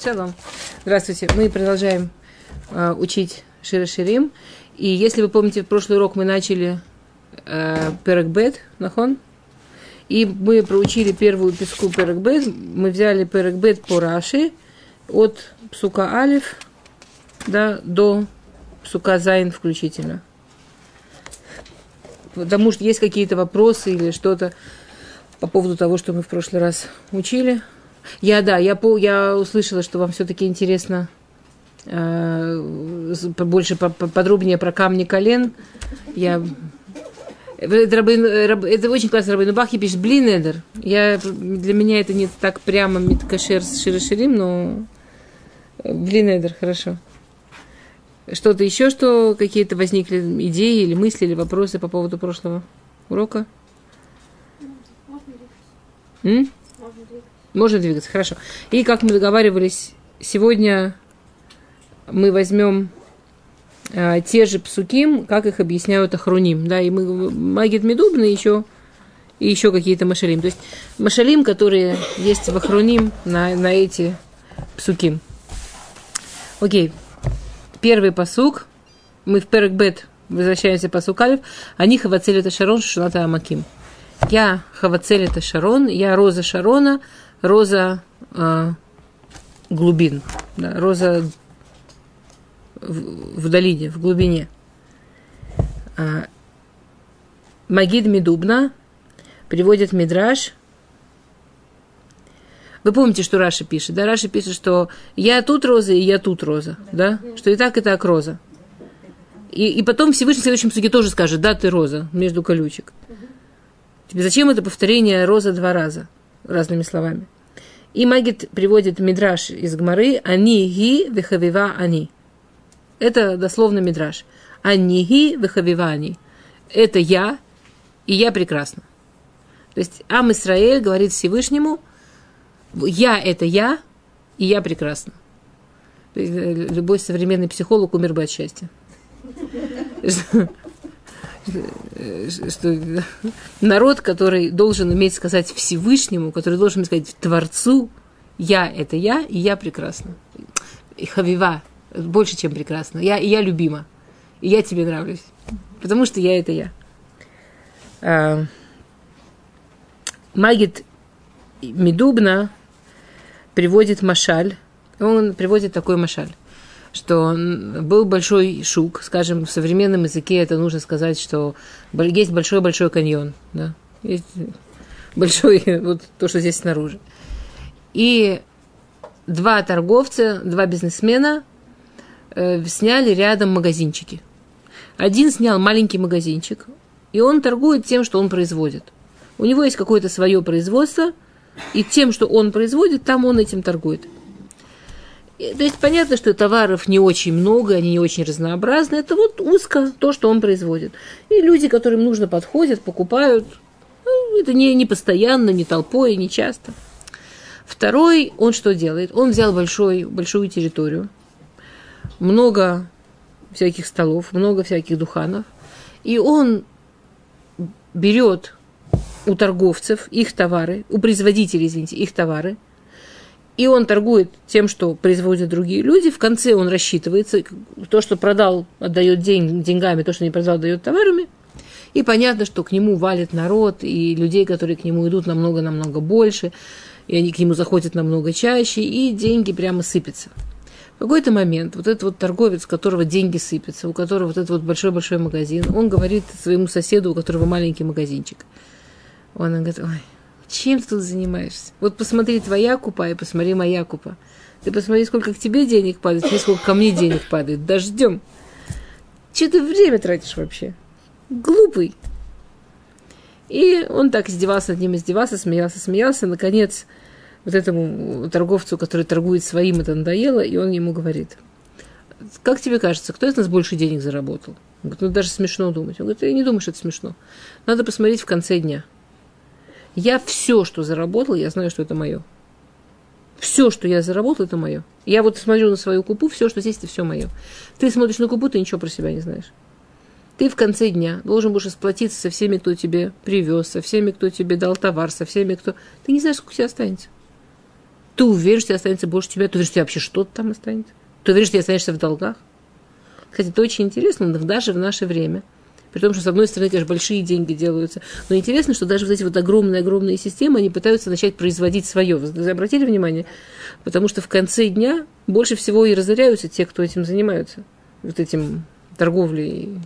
Шалом. Здравствуйте. Мы продолжаем э, учить Шира Ширим. И если вы помните, в прошлый урок мы начали э, Перекбет, нахон? И мы проучили первую песку Перекбет. Мы взяли Перекбет по Раши от Псука Алиф да, до Псука Зайн включительно. Потому что есть какие-то вопросы или что-то по поводу того, что мы в прошлый раз учили – я, да, я, по, я услышала, что вам все-таки интересно э, больше по, подробнее про камни колен. Я это, рабин, это очень классно Рабин Бахи пишет Блинедер. Я, для меня это не так прямо Миткашер с Широширим, но Блинедер, хорошо. Что-то еще, что какие-то возникли идеи или мысли, или вопросы по поводу прошлого урока? М? Можно двигаться, хорошо. И как мы договаривались, сегодня мы возьмем э, те же псуким, как их объясняют Ахруним. Да, и мы Магит Медубна еще и еще какие-то машалим. То есть машалим, которые есть в Ахруним на, на эти псуким. Окей. Первый посук. Мы в Перекбет возвращаемся по Сукалев. Они хавацель это Шарон, Шуната Амаким. Я хавацель это Шарон, я Роза Шарона, роза э, глубин, да, роза в, в долине, в глубине. А, Магид Медубна приводит Мидраш. Вы помните, что Раши пишет? Да, Раши пишет, что я тут роза, и я тут роза. Да? Что и так, и так роза. И, и потом Всевышний в следующем суде тоже скажет, да, ты роза, между колючек. Тебе зачем это повторение роза два раза? Разными словами. И Магид приводит мидраш из Гмары «אני היא וחביבה אני». Это дословно мидраш. «אני היא וחביבה אני». Это я, и я прекрасна. То есть Ам Исраэль говорит Всевышнему «Я – это я, и я прекрасна». Э, любой современный психолог умер бы от счастья что народ, который должен уметь сказать Всевышнему, который должен сказать Творцу, я – это я, и я прекрасна. И хавива, больше, чем прекрасна. Я, и я любима. И я тебе нравлюсь. Потому что я – это я. А, Магит Медубна приводит машаль. Он приводит такой машаль что был большой шук, скажем, в современном языке это нужно сказать, что есть большой-большой каньон, да, есть большой, вот то, что здесь снаружи. И два торговца, два бизнесмена э, сняли рядом магазинчики. Один снял маленький магазинчик, и он торгует тем, что он производит. У него есть какое-то свое производство, и тем, что он производит, там он этим торгует. То есть понятно, что товаров не очень много, они не очень разнообразны. Это вот узко то, что он производит. И люди, которым нужно, подходят, покупают. Ну, это не, не постоянно, не толпой, не часто. Второй, он что делает? Он взял большой, большую территорию, много всяких столов, много всяких духанов, и он берет у торговцев их товары, у производителей, извините, их товары – и он торгует тем, что производят другие люди, в конце он рассчитывается, то, что продал, отдает день, деньгами, то, что не продал, дает товарами, и понятно, что к нему валит народ, и людей, которые к нему идут намного-намного больше, и они к нему заходят намного чаще, и деньги прямо сыпятся. В какой-то момент вот этот вот торговец, у которого деньги сыпятся, у которого вот этот вот большой-большой магазин, он говорит своему соседу, у которого маленький магазинчик. Он говорит, ой, чем ты тут занимаешься? Вот посмотри твоя купа и посмотри моя купа. Ты посмотри, сколько к тебе денег падает, и сколько ко мне денег падает. Дождем. Че ты время тратишь вообще? Глупый. И он так издевался над ним, издевался, смеялся, смеялся. Наконец, вот этому торговцу, который торгует своим, это надоело, и он ему говорит, как тебе кажется, кто из нас больше денег заработал? Он говорит, ну даже смешно думать. Он говорит, я не думаю, что это смешно. Надо посмотреть в конце дня. Я все, что заработал, я знаю, что это мое. Все, что я заработал, это мое. Я вот смотрю на свою купу, все, что здесь, это все мое. Ты смотришь на купу, ты ничего про себя не знаешь. Ты в конце дня должен будешь расплатиться со всеми, кто тебе привез, со всеми, кто тебе дал товар, со всеми, кто... Ты не знаешь, сколько у тебя останется. Ты уверен, что останется больше тебя? Ты уверен, что вообще что-то там останется? Ты уверен, что ты останешься в долгах? Кстати, это очень интересно, даже в наше время. При том, что, с одной стороны, конечно, большие деньги делаются. Но интересно, что даже вот эти вот огромные-огромные системы, они пытаются начать производить свое. Вы обратили внимание? Потому что в конце дня больше всего и разоряются те, кто этим занимаются. Вот этим торговлей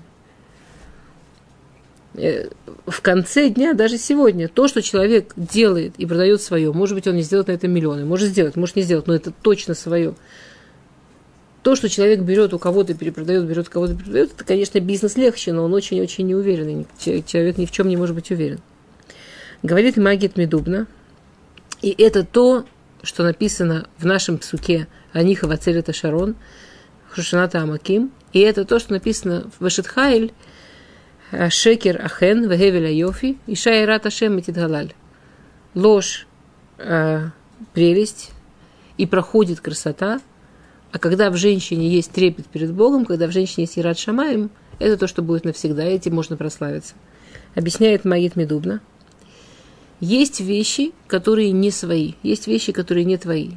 Э, в конце дня, даже сегодня, то, что человек делает и продает свое, может быть, он не сделает на это миллионы, может сделать, может не сделать, но это точно свое. То, что человек берет у кого-то перепродает, берет у кого-то перепродает, это, конечно, бизнес легче, но он очень-очень неуверенный. Человек ни в чем не может быть уверен. Говорит Магит Медубна, и это то, что написано в нашем псуке Аниха Вацелета Шарон, Хушаната Амаким, и это то, что написано в Вашетхайль, Шекер Ахен, Вегевеля Йофи, и Шайрат Ашем Митидгалаль. Ложь, э, прелесть, и проходит красота, а когда в женщине есть трепет перед Богом, когда в женщине есть Ират Шамаем, это то, что будет навсегда, этим можно прославиться. Объясняет Магит Медубна. Есть вещи, которые не свои, есть вещи, которые не твои.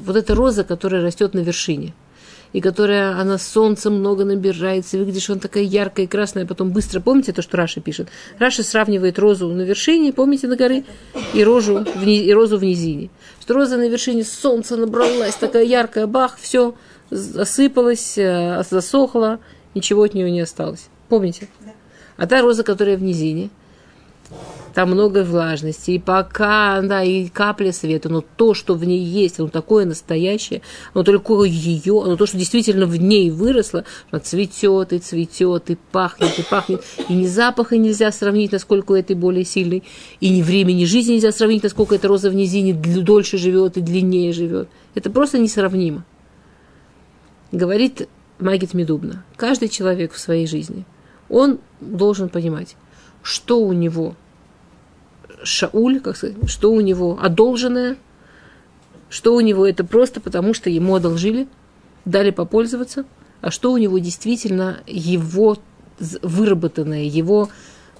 Вот эта роза, которая растет на вершине – и которая, она солнце много набирается, выглядишь, она такая яркая и красная, потом быстро, помните то, что Раши пишет? Раши сравнивает розу на вершине, помните, на горы, и, рожу в, и розу в низине. Что роза на вершине, солнце набралась, такая яркая, бах, все осыпалось, э, засохло, ничего от нее не осталось. Помните? А та роза, которая в низине – там много влажности, и пока, да, и капля света, но то, что в ней есть, оно такое настоящее, оно только ее, оно то, что действительно в ней выросло, оно цветет и цветет, и пахнет, и пахнет, и ни запаха нельзя сравнить, насколько у этой более сильный, и ни времени жизни нельзя сравнить, насколько эта роза в низине дольше живет и длиннее живет. Это просто несравнимо. Говорит Магит Медубна, каждый человек в своей жизни, он должен понимать, что у него – Шауль, как сказать, что у него одолженное, что у него это просто потому, что ему одолжили, дали попользоваться, а что у него действительно его выработанное, его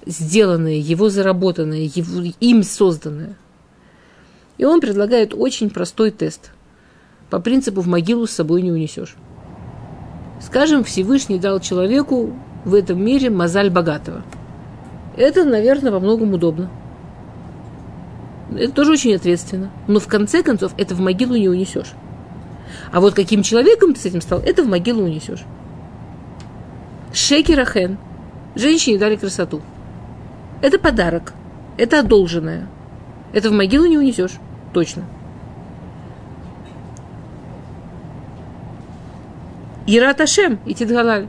сделанное, его заработанное, его, им созданное. И он предлагает очень простой тест. По принципу в могилу с собой не унесешь. Скажем, Всевышний дал человеку в этом мире мозаль богатого. Это, наверное, во многом удобно. Это тоже очень ответственно. Но в конце концов это в могилу не унесешь. А вот каким человеком ты с этим стал, это в могилу унесешь. Шекерахен. Женщине дали красоту. Это подарок. Это одолженное. Это в могилу не унесешь. Точно. Ират Ашем и Тидгалаль.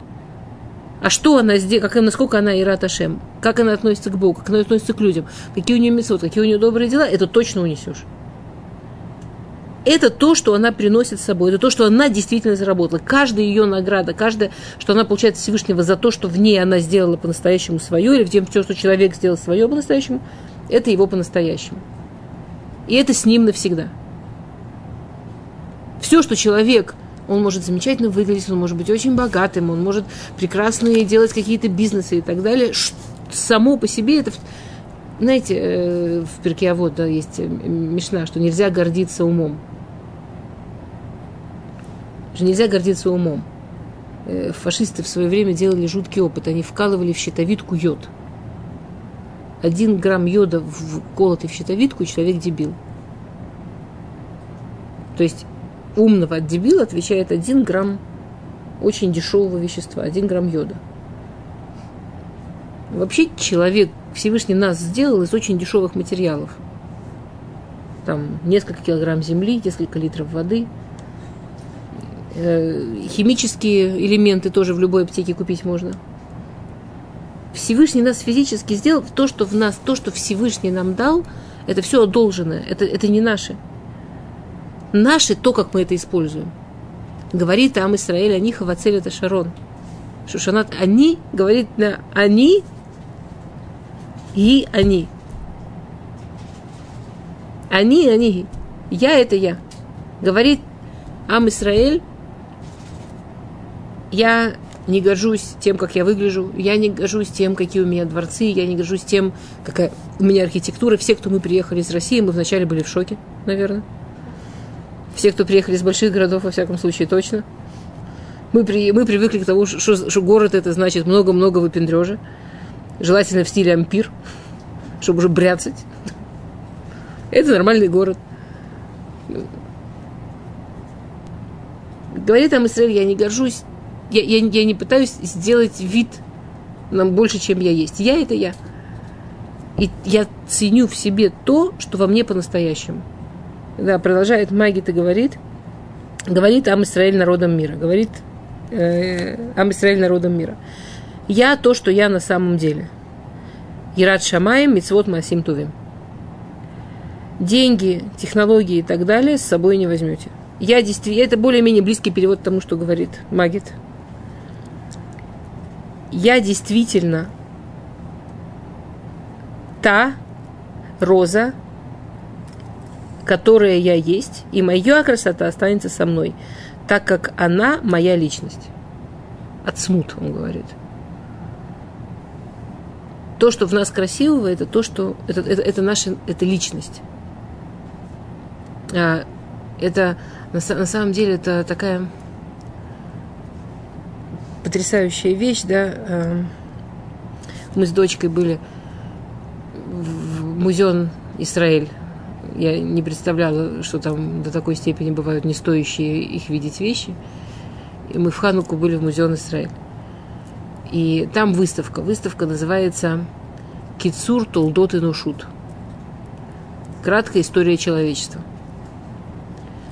А что она сделала, насколько она Ират Ашем, как она относится к Богу, как она относится к людям, какие у нее месот, какие у нее добрые дела, это точно унесешь. Это то, что она приносит с собой, это то, что она действительно заработала. Каждая ее награда, каждая, что она получает Всевышнего за то, что в ней она сделала по-настоящему свое, или в тем, что человек сделал свое по-настоящему, это его по-настоящему. И это с ним навсегда. Все, что человек он может замечательно выглядеть, он может быть очень богатым, он может прекрасно делать какие-то бизнесы и так далее. Само по себе это, знаете, э, в перке вот да, есть э, мешна, что нельзя гордиться умом. Что нельзя гордиться умом. Э, фашисты в свое время делали жуткий опыт. Они вкалывали в щитовидку йод. Один грамм йода вколотый в щитовидку, человек дебил. То есть умного от дебила отвечает 1 грамм очень дешевого вещества, 1 грамм йода. Вообще человек, Всевышний нас сделал из очень дешевых материалов. Там несколько килограмм земли, несколько литров воды. Э, химические элементы тоже в любой аптеке купить можно. Всевышний нас физически сделал, то, что в нас, то, что Всевышний нам дал, это все одолженное, это, это не наше. Наши, то, как мы это используем. Говорит Ам Исраэль, они хавацель это Шарон. Шушанат, они, говорит на они и они. Они, они. Я это я. Говорит Ам Исраэль, я не горжусь тем, как я выгляжу, я не горжусь тем, какие у меня дворцы, я не горжусь тем, какая у меня архитектура. Все, кто мы приехали из России, мы вначале были в шоке, наверное. Все, кто приехали из больших городов, во всяком случае, точно. Мы, при, мы привыкли к тому, что, что город это значит много-много выпендрежа. Желательно в стиле ампир, чтобы уже бряцать. Это нормальный город. Говорит там Израиль, я не горжусь, я, я, я не пытаюсь сделать вид нам больше, чем я есть. Я это я. И я ценю в себе то, что во мне по-настоящему. Да, продолжает Магит и говорит, говорит Ам Исраиль народом мира, говорит э, Ам Исраиль народом мира. Я то, что я на самом деле. Ират Шамаем, Мицвод Масим Тувим. Деньги, технологии и так далее с собой не возьмете. Я действительно, это более-менее близкий перевод тому, что говорит Магит. Я действительно та роза, которая я есть, и моя красота останется со мной, так как она моя личность. От смут, он говорит. То, что в нас красивого, это то, что это, это, это наша это личность. А, это на, на самом деле это такая потрясающая вещь, да. А, мы с дочкой были в музеон Израиль я не представляла, что там до такой степени бывают не стоящие их видеть вещи. И мы в Хануку были в музее Израиль. И там выставка. Выставка называется Кицур Толдот и Нушут. Краткая история человечества.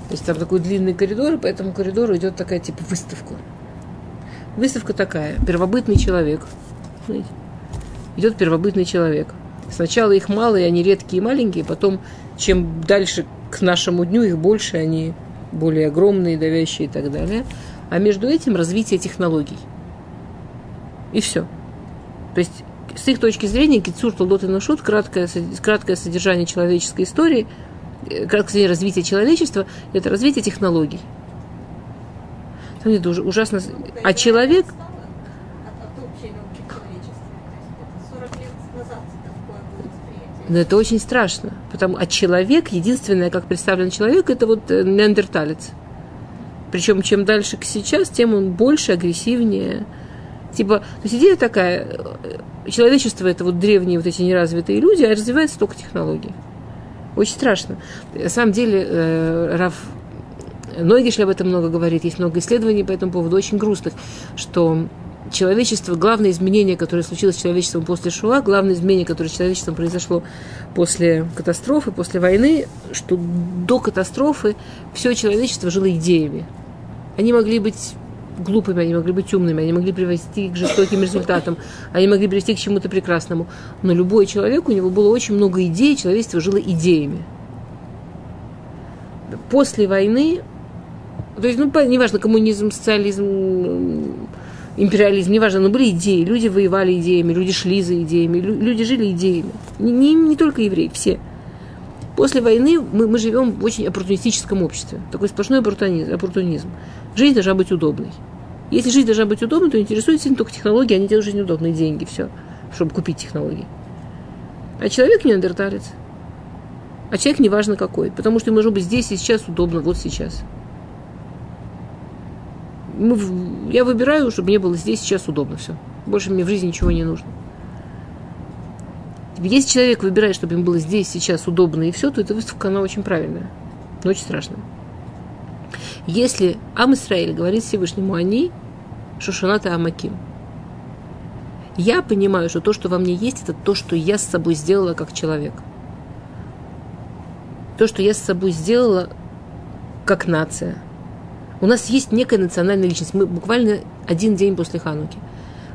То есть там такой длинный коридор, и по этому коридору идет такая типа выставка. Выставка такая. Первобытный человек. Знаете? Идет первобытный человек. Сначала их мало, и они редкие и маленькие, потом чем дальше к нашему дню, их больше, они более огромные, давящие и так далее. А между этим развитие технологий. И все. То есть, с их точки зрения, Кицур, Толдот и Нашут, краткое, краткое содержание человеческой истории, э, краткое развитие человечества, это развитие технологий. Это ужасно. А человек, Но это очень страшно. Потому, а человек, единственное, как представлен человек, это вот э, неандерталец. Причем чем дальше к сейчас, тем он больше, агрессивнее. Типа, то есть идея такая, э, человечество это вот древние вот эти неразвитые люди, а развивается только технологии. Очень страшно. На самом деле, э, Раф Нойгиш об этом много говорит, есть много исследований по этому поводу, очень грустных, что человечество, главное изменение, которое случилось с человечеством после Шуа, главное изменение, которое с человечеством произошло после катастрофы, после войны, что до катастрофы все человечество жило идеями. Они могли быть глупыми, они могли быть умными, они могли привести к жестоким результатам, они могли привести к чему-то прекрасному. Но любой человек, у него было очень много идей, человечество жило идеями. После войны, то есть, ну, неважно, коммунизм, социализм, империализм, неважно, но были идеи, люди воевали идеями, люди шли за идеями, люди жили идеями. Не, не, не только евреи, все. После войны мы, мы живем в очень оппортунистическом обществе. Такой сплошной оппортунизм, оппортунизм. Жизнь должна быть удобной. Если жизнь должна быть удобной, то интересует сильно только технологии, они делают жизнь удобной, деньги, все, чтобы купить технологии. А человек неандерталец. А человек неважно какой, потому что ему должно быть здесь и сейчас удобно, вот сейчас мы, я выбираю, чтобы мне было здесь сейчас удобно все. Больше мне в жизни ничего не нужно. Если человек выбирает, чтобы ему было здесь сейчас удобно и все, то эта выставка, она очень правильная, но очень страшная. Если Ам Исраиль говорит Всевышнему они, Шушаната Амаким, я понимаю, что то, что во мне есть, это то, что я с собой сделала как человек. То, что я с собой сделала как нация – у нас есть некая национальная личность. Мы буквально один день после Хануки.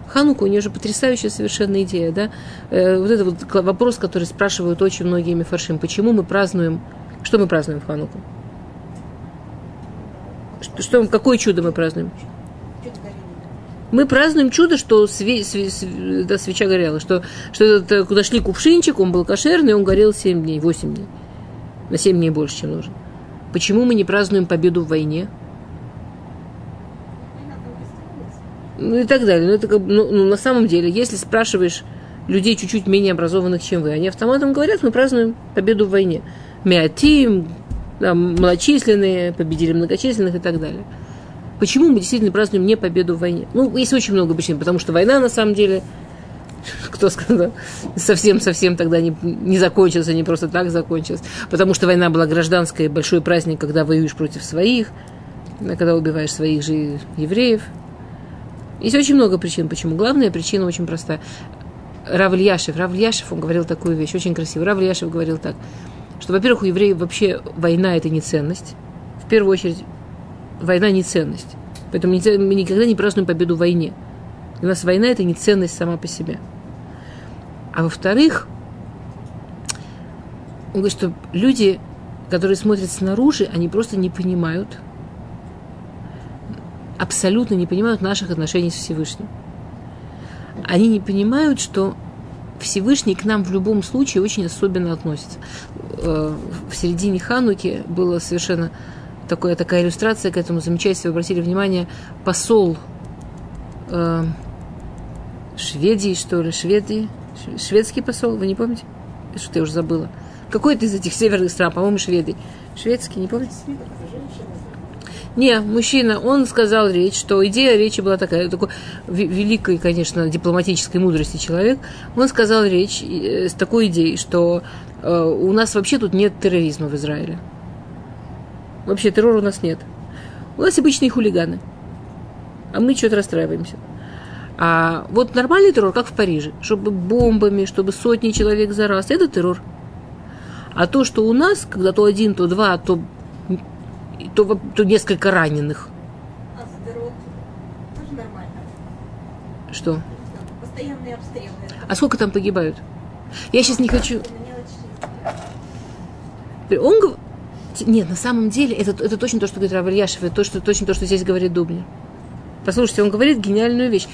Ханука, у нее же потрясающая совершенно идея, да? Э, вот это вот вопрос, который спрашивают очень многие мифаршим. Почему мы празднуем, что мы празднуем в Хануку? Что, что, какое чудо мы празднуем? Мы празднуем чудо, что све, све, све, да, свеча горела, что, что это, куда шли кувшинчик, он был кошерный, он горел 7 дней, 8 дней. На 7 дней больше, чем нужно. Почему мы не празднуем победу в войне? Ну и так далее. Но это как ну, ну, на самом деле, если спрашиваешь людей чуть-чуть менее образованных, чем вы, они автоматом говорят, мы празднуем победу в войне. Миатим, Да, малочисленные победили многочисленных и так далее. Почему мы действительно празднуем не победу в войне? Ну, есть очень много причин, потому что война на самом деле, кто сказал, совсем-совсем тогда не, не закончилась, не просто так закончилась. Потому что война была гражданская, большой праздник, когда воюешь против своих, когда убиваешь своих же евреев. Есть очень много причин, почему. Главная причина очень простая. Равльяшев, Равльяшев, он говорил такую вещь, очень красиво. Равльяшев говорил так, что, во-первых, у евреев вообще война – это не ценность. В первую очередь, война не ценность. Поэтому мы никогда не празднуем победу в войне. У нас война – это не ценность сама по себе. А во-вторых, он говорит, что люди, которые смотрят снаружи, они просто не понимают, абсолютно не понимают наших отношений с Всевышним. Они не понимают, что Всевышний к нам в любом случае очень особенно относится. Э, в середине Хануки была совершенно такая, такая иллюстрация к этому замечательно. Вы обратили внимание, посол э, Шведии, что ли, Шведии, шведский посол, вы не помните? Что-то я уже забыла. Какой-то из этих северных стран, по-моему, Шведии. Шведский, не помните? Не, мужчина, он сказал речь, что идея речи была такая, такой великой, конечно, дипломатической мудрости человек. Он сказал речь э, с такой идеей, что э, у нас вообще тут нет терроризма в Израиле. Вообще террора у нас нет. У нас обычные хулиганы. А мы что-то расстраиваемся. А вот нормальный террор, как в Париже, чтобы бомбами, чтобы сотни человек за раз, это террор. А то, что у нас, когда то один, то два, то то, то несколько раненых. А здоров тоже нормально? Что? Постоянные обстрелы. А сколько там погибают? Я сейчас не хочу... Он говорит... Нет, на самом деле, это, это точно то, что говорит Равель Яшев, это то, что, точно то, что здесь говорит Дубнер. Послушайте, он говорит гениальную вещь.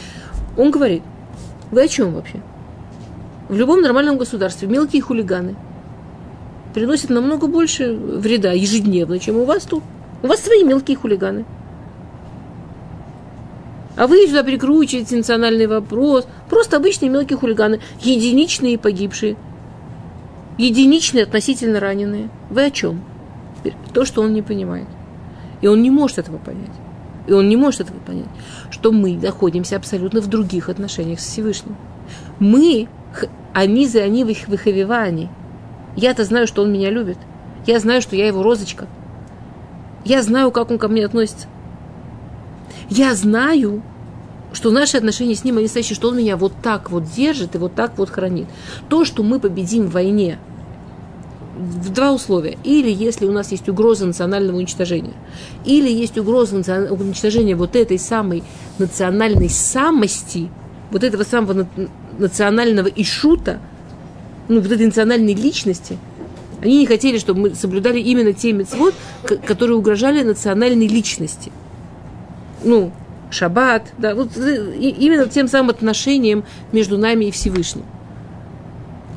Он говорит, вы о чем вообще? В любом нормальном государстве мелкие хулиганы – приносит намного больше вреда ежедневно, чем у вас тут. У вас свои мелкие хулиганы. А вы сюда прикручиваете национальный вопрос. Просто обычные мелкие хулиганы. Единичные погибшие. Единичные относительно раненые. Вы о чем? То, что он не понимает. И он не может этого понять. И он не может этого понять, что мы находимся абсолютно в других отношениях с Всевышним. Мы, они за они в их выховевании – я-то знаю, что он меня любит. Я знаю, что я его розочка. Я знаю, как он ко мне относится. Я знаю, что наши отношения с ним, они настоящие, что он меня вот так вот держит и вот так вот хранит. То, что мы победим в войне, в два условия. Или если у нас есть угроза национального уничтожения, или есть угроза уничтожения вот этой самой национальной самости, вот этого самого национального ишута – ну, вот этой национальной личности, они не хотели, чтобы мы соблюдали именно те мецвод, которые угрожали национальной личности. Ну, шаббат, да, вот именно тем самым отношением между нами и Всевышним.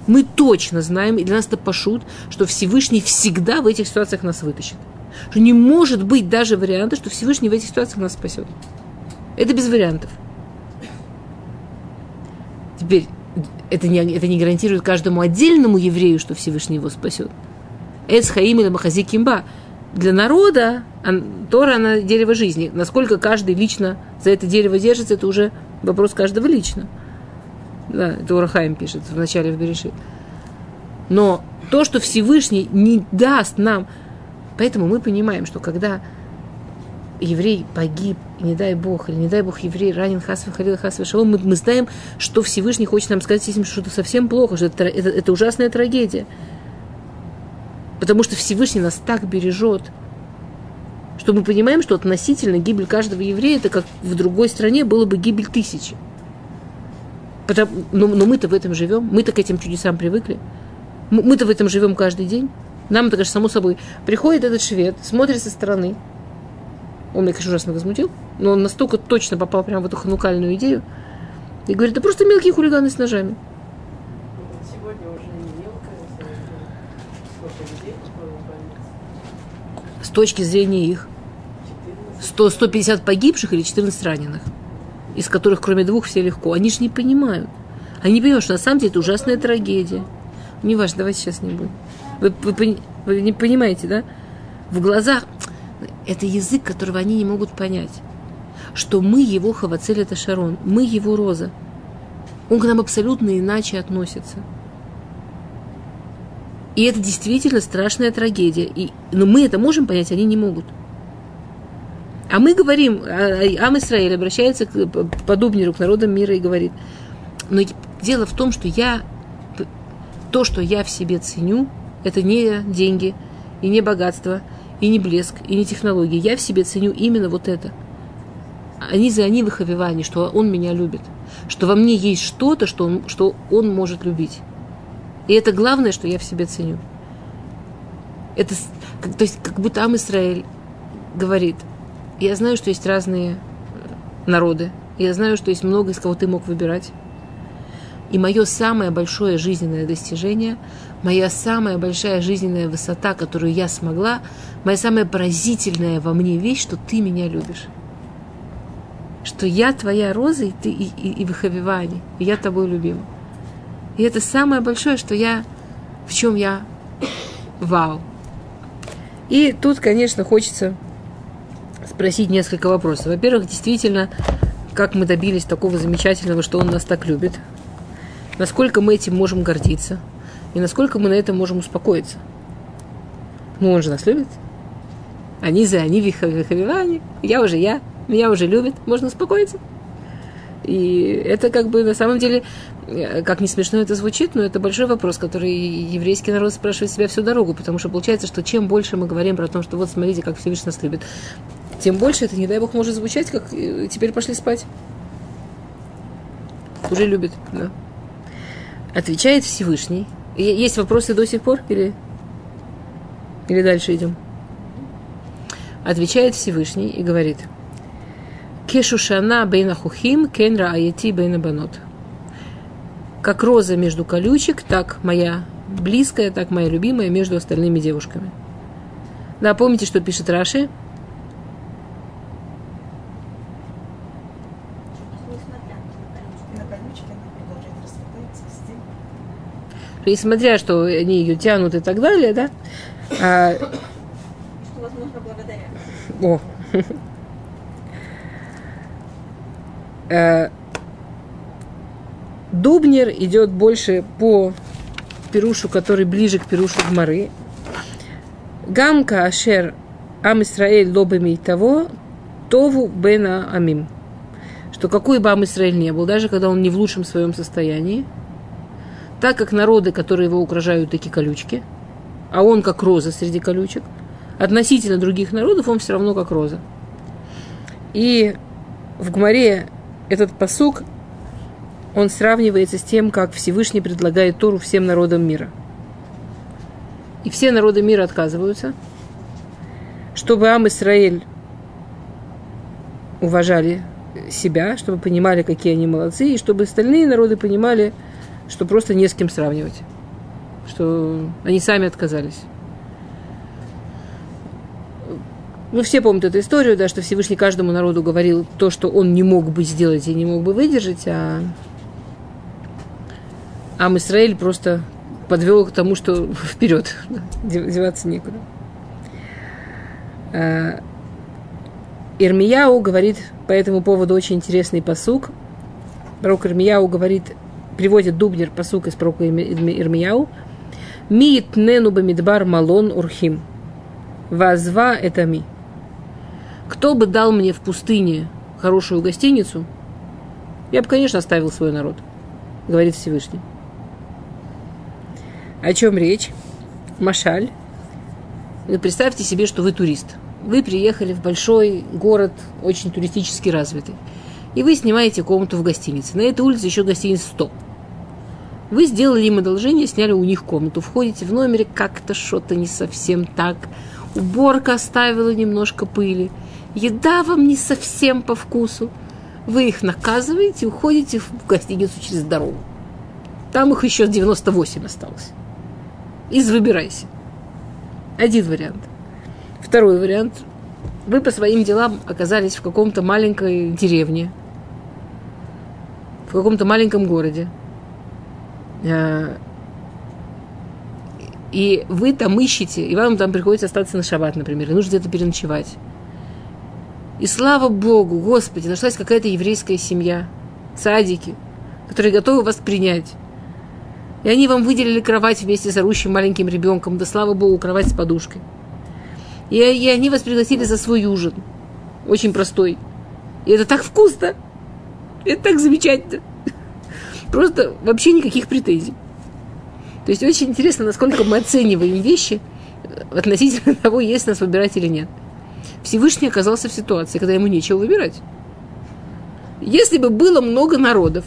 Мы точно знаем, и для нас это пошут, что Всевышний всегда в этих ситуациях нас вытащит. Что не может быть даже варианта, что Всевышний в этих ситуациях нас спасет. Это без вариантов. Теперь, это не, это не гарантирует каждому отдельному еврею, что Всевышний его спасет. Эс хаим или махази кимба. Для народа Тора, она дерево жизни. Насколько каждый лично за это дерево держится, это уже вопрос каждого лично. Да, это Урахаим пишет в начале в Берешит. Но то, что Всевышний не даст нам, поэтому мы понимаем, что когда еврей погиб, не дай Бог, или не дай Бог еврей ранен хасвы халил хасвы шалом, мы, мы знаем, что Всевышний хочет нам сказать этим, что это совсем плохо, что это, это, это ужасная трагедия. Потому что Всевышний нас так бережет, что мы понимаем, что относительно гибель каждого еврея, это как в другой стране было бы гибель тысячи. Потому, но, но мы-то в этом живем, мы-то к этим чудесам привыкли. Мы-то в этом живем каждый день. Нам, это, конечно, само собой, приходит этот швед, смотрит со стороны, он меня, конечно, ужасно возмутил, но он настолько точно попал прямо в эту ханукальную идею. И говорит, да просто мелкие хулиганы с ножами. С точки зрения их. 100, 150 погибших или 14 раненых, из которых кроме двух все легко. Они же не понимают. Они не понимают, что на самом деле это ужасная трагедия. Не важно, давайте сейчас не будем. Вы, вы, вы не понимаете, да? в глазах, это язык, которого они не могут понять, что мы его Хавацель это Шарон, мы его Роза. Он к нам абсолютно иначе относится. И это действительно страшная трагедия. И, но мы это можем понять, они не могут. А мы говорим, а, а, Ам Исраиль обращается к, по Дубнеру, к народам мира и говорит, но дело в том, что я, то, что я в себе ценю, это не деньги, и не богатство, и не блеск, и не технологии. Я в себе ценю именно вот это. Они за они в их что он меня любит. Что во мне есть что-то, что он, что он может любить. И это главное, что я в себе ценю. Это, то есть, как будто Ам Исраэль говорит – я знаю, что есть разные э, народы. Я знаю, что есть много, из кого ты мог выбирать. И мое самое большое жизненное достижение, моя самая большая жизненная высота, которую я смогла, моя самая поразительная во мне вещь, что ты меня любишь. Что я твоя роза, и ты и, и, и в Хавиване, и я тобой любима. И это самое большое, что я, в чем я вау. И тут, конечно, хочется спросить несколько вопросов. Во-первых, действительно, как мы добились такого замечательного, что он нас так любит? Насколько мы этим можем гордиться? И насколько мы на этом можем успокоиться? Ну, он же нас любит. Они за они вихавивани. Я уже я. Меня уже любят. Можно успокоиться. И это как бы на самом деле, э, как не смешно это звучит, но это большой вопрос, который еврейский народ спрашивает себя всю дорогу, потому что получается, что чем больше мы говорим про то, что вот смотрите, как Всевышний нас любит, тем больше это, не дай бог, может звучать, как э, теперь пошли спать. Уже любит, да. Отвечает Всевышний. Есть вопросы до сих пор или, или дальше идем? Отвечает Всевышний и говорит. Кешушана бейна хухим, кенра аяти бейна банот. Как роза между колючек, так моя близкая, так моя любимая между остальными девушками. Да, помните, что пишет Раши? Несмотря, что они ее тянут и так далее, да. А, что возможно благодаря. О. А, Дубнер идет больше по Перушу, который ближе к Перушу Гмары. Гамка Ашер Ам Исраэль лобами того, Тову Бена Амим. Что какой бы Ам Исраэль не был, даже когда он не в лучшем своем состоянии, так как народы, которые его угрожают, такие колючки, а он как роза среди колючек, относительно других народов он все равно как роза. И в Гмаре этот посук, он сравнивается с тем, как Всевышний предлагает Тору всем народам мира. И все народы мира отказываются, чтобы Ам Исраэль уважали себя, чтобы понимали, какие они молодцы, и чтобы остальные народы понимали, что просто не с кем сравнивать. Что они сами отказались. Мы все помнят эту историю, да, что Всевышний каждому народу говорил то, что он не мог бы сделать и не мог бы выдержать, а Ам Исраиль просто подвел к тому, что вперед, деваться некуда. А, Ирмияу говорит по этому поводу очень интересный посук. Пророк Ирмияу говорит, приводит Дубнер посук из пророка Ирмияу. Миит нену бамидбар малон урхим. Вазва это ми. Кто бы дал мне в пустыне хорошую гостиницу, я бы, конечно, оставил свой народ, говорит Всевышний. О чем речь? Машаль. Представьте себе, что вы турист. Вы приехали в большой город, очень туристически развитый. И вы снимаете комнату в гостинице. На этой улице еще гостиниц 100. Вы сделали им одолжение, сняли у них комнату. Входите в номере, как-то что-то не совсем так. Уборка оставила немножко пыли. Еда вам не совсем по вкусу. Вы их наказываете, уходите в гостиницу через дорогу. Там их еще 98 осталось. Из выбирайся. Один вариант. Второй вариант. Вы по своим делам оказались в каком-то маленькой деревне, в каком-то маленьком городе. Э, и вы там ищете, и вам там приходится остаться на шаббат, например, и нужно где-то переночевать. И слава Богу, Господи, нашлась какая-то еврейская семья, садики, которые готовы вас принять. И они вам выделили кровать вместе с орущим маленьким ребенком, да слава Богу, кровать с подушкой. И, и они вас пригласили за свой ужин. Очень простой. И это так вкусно. Это так замечательно. Просто вообще никаких претензий. То есть очень интересно, насколько мы оцениваем вещи относительно того, есть нас выбирать или нет. Всевышний оказался в ситуации, когда ему нечего выбирать. Если бы было много народов,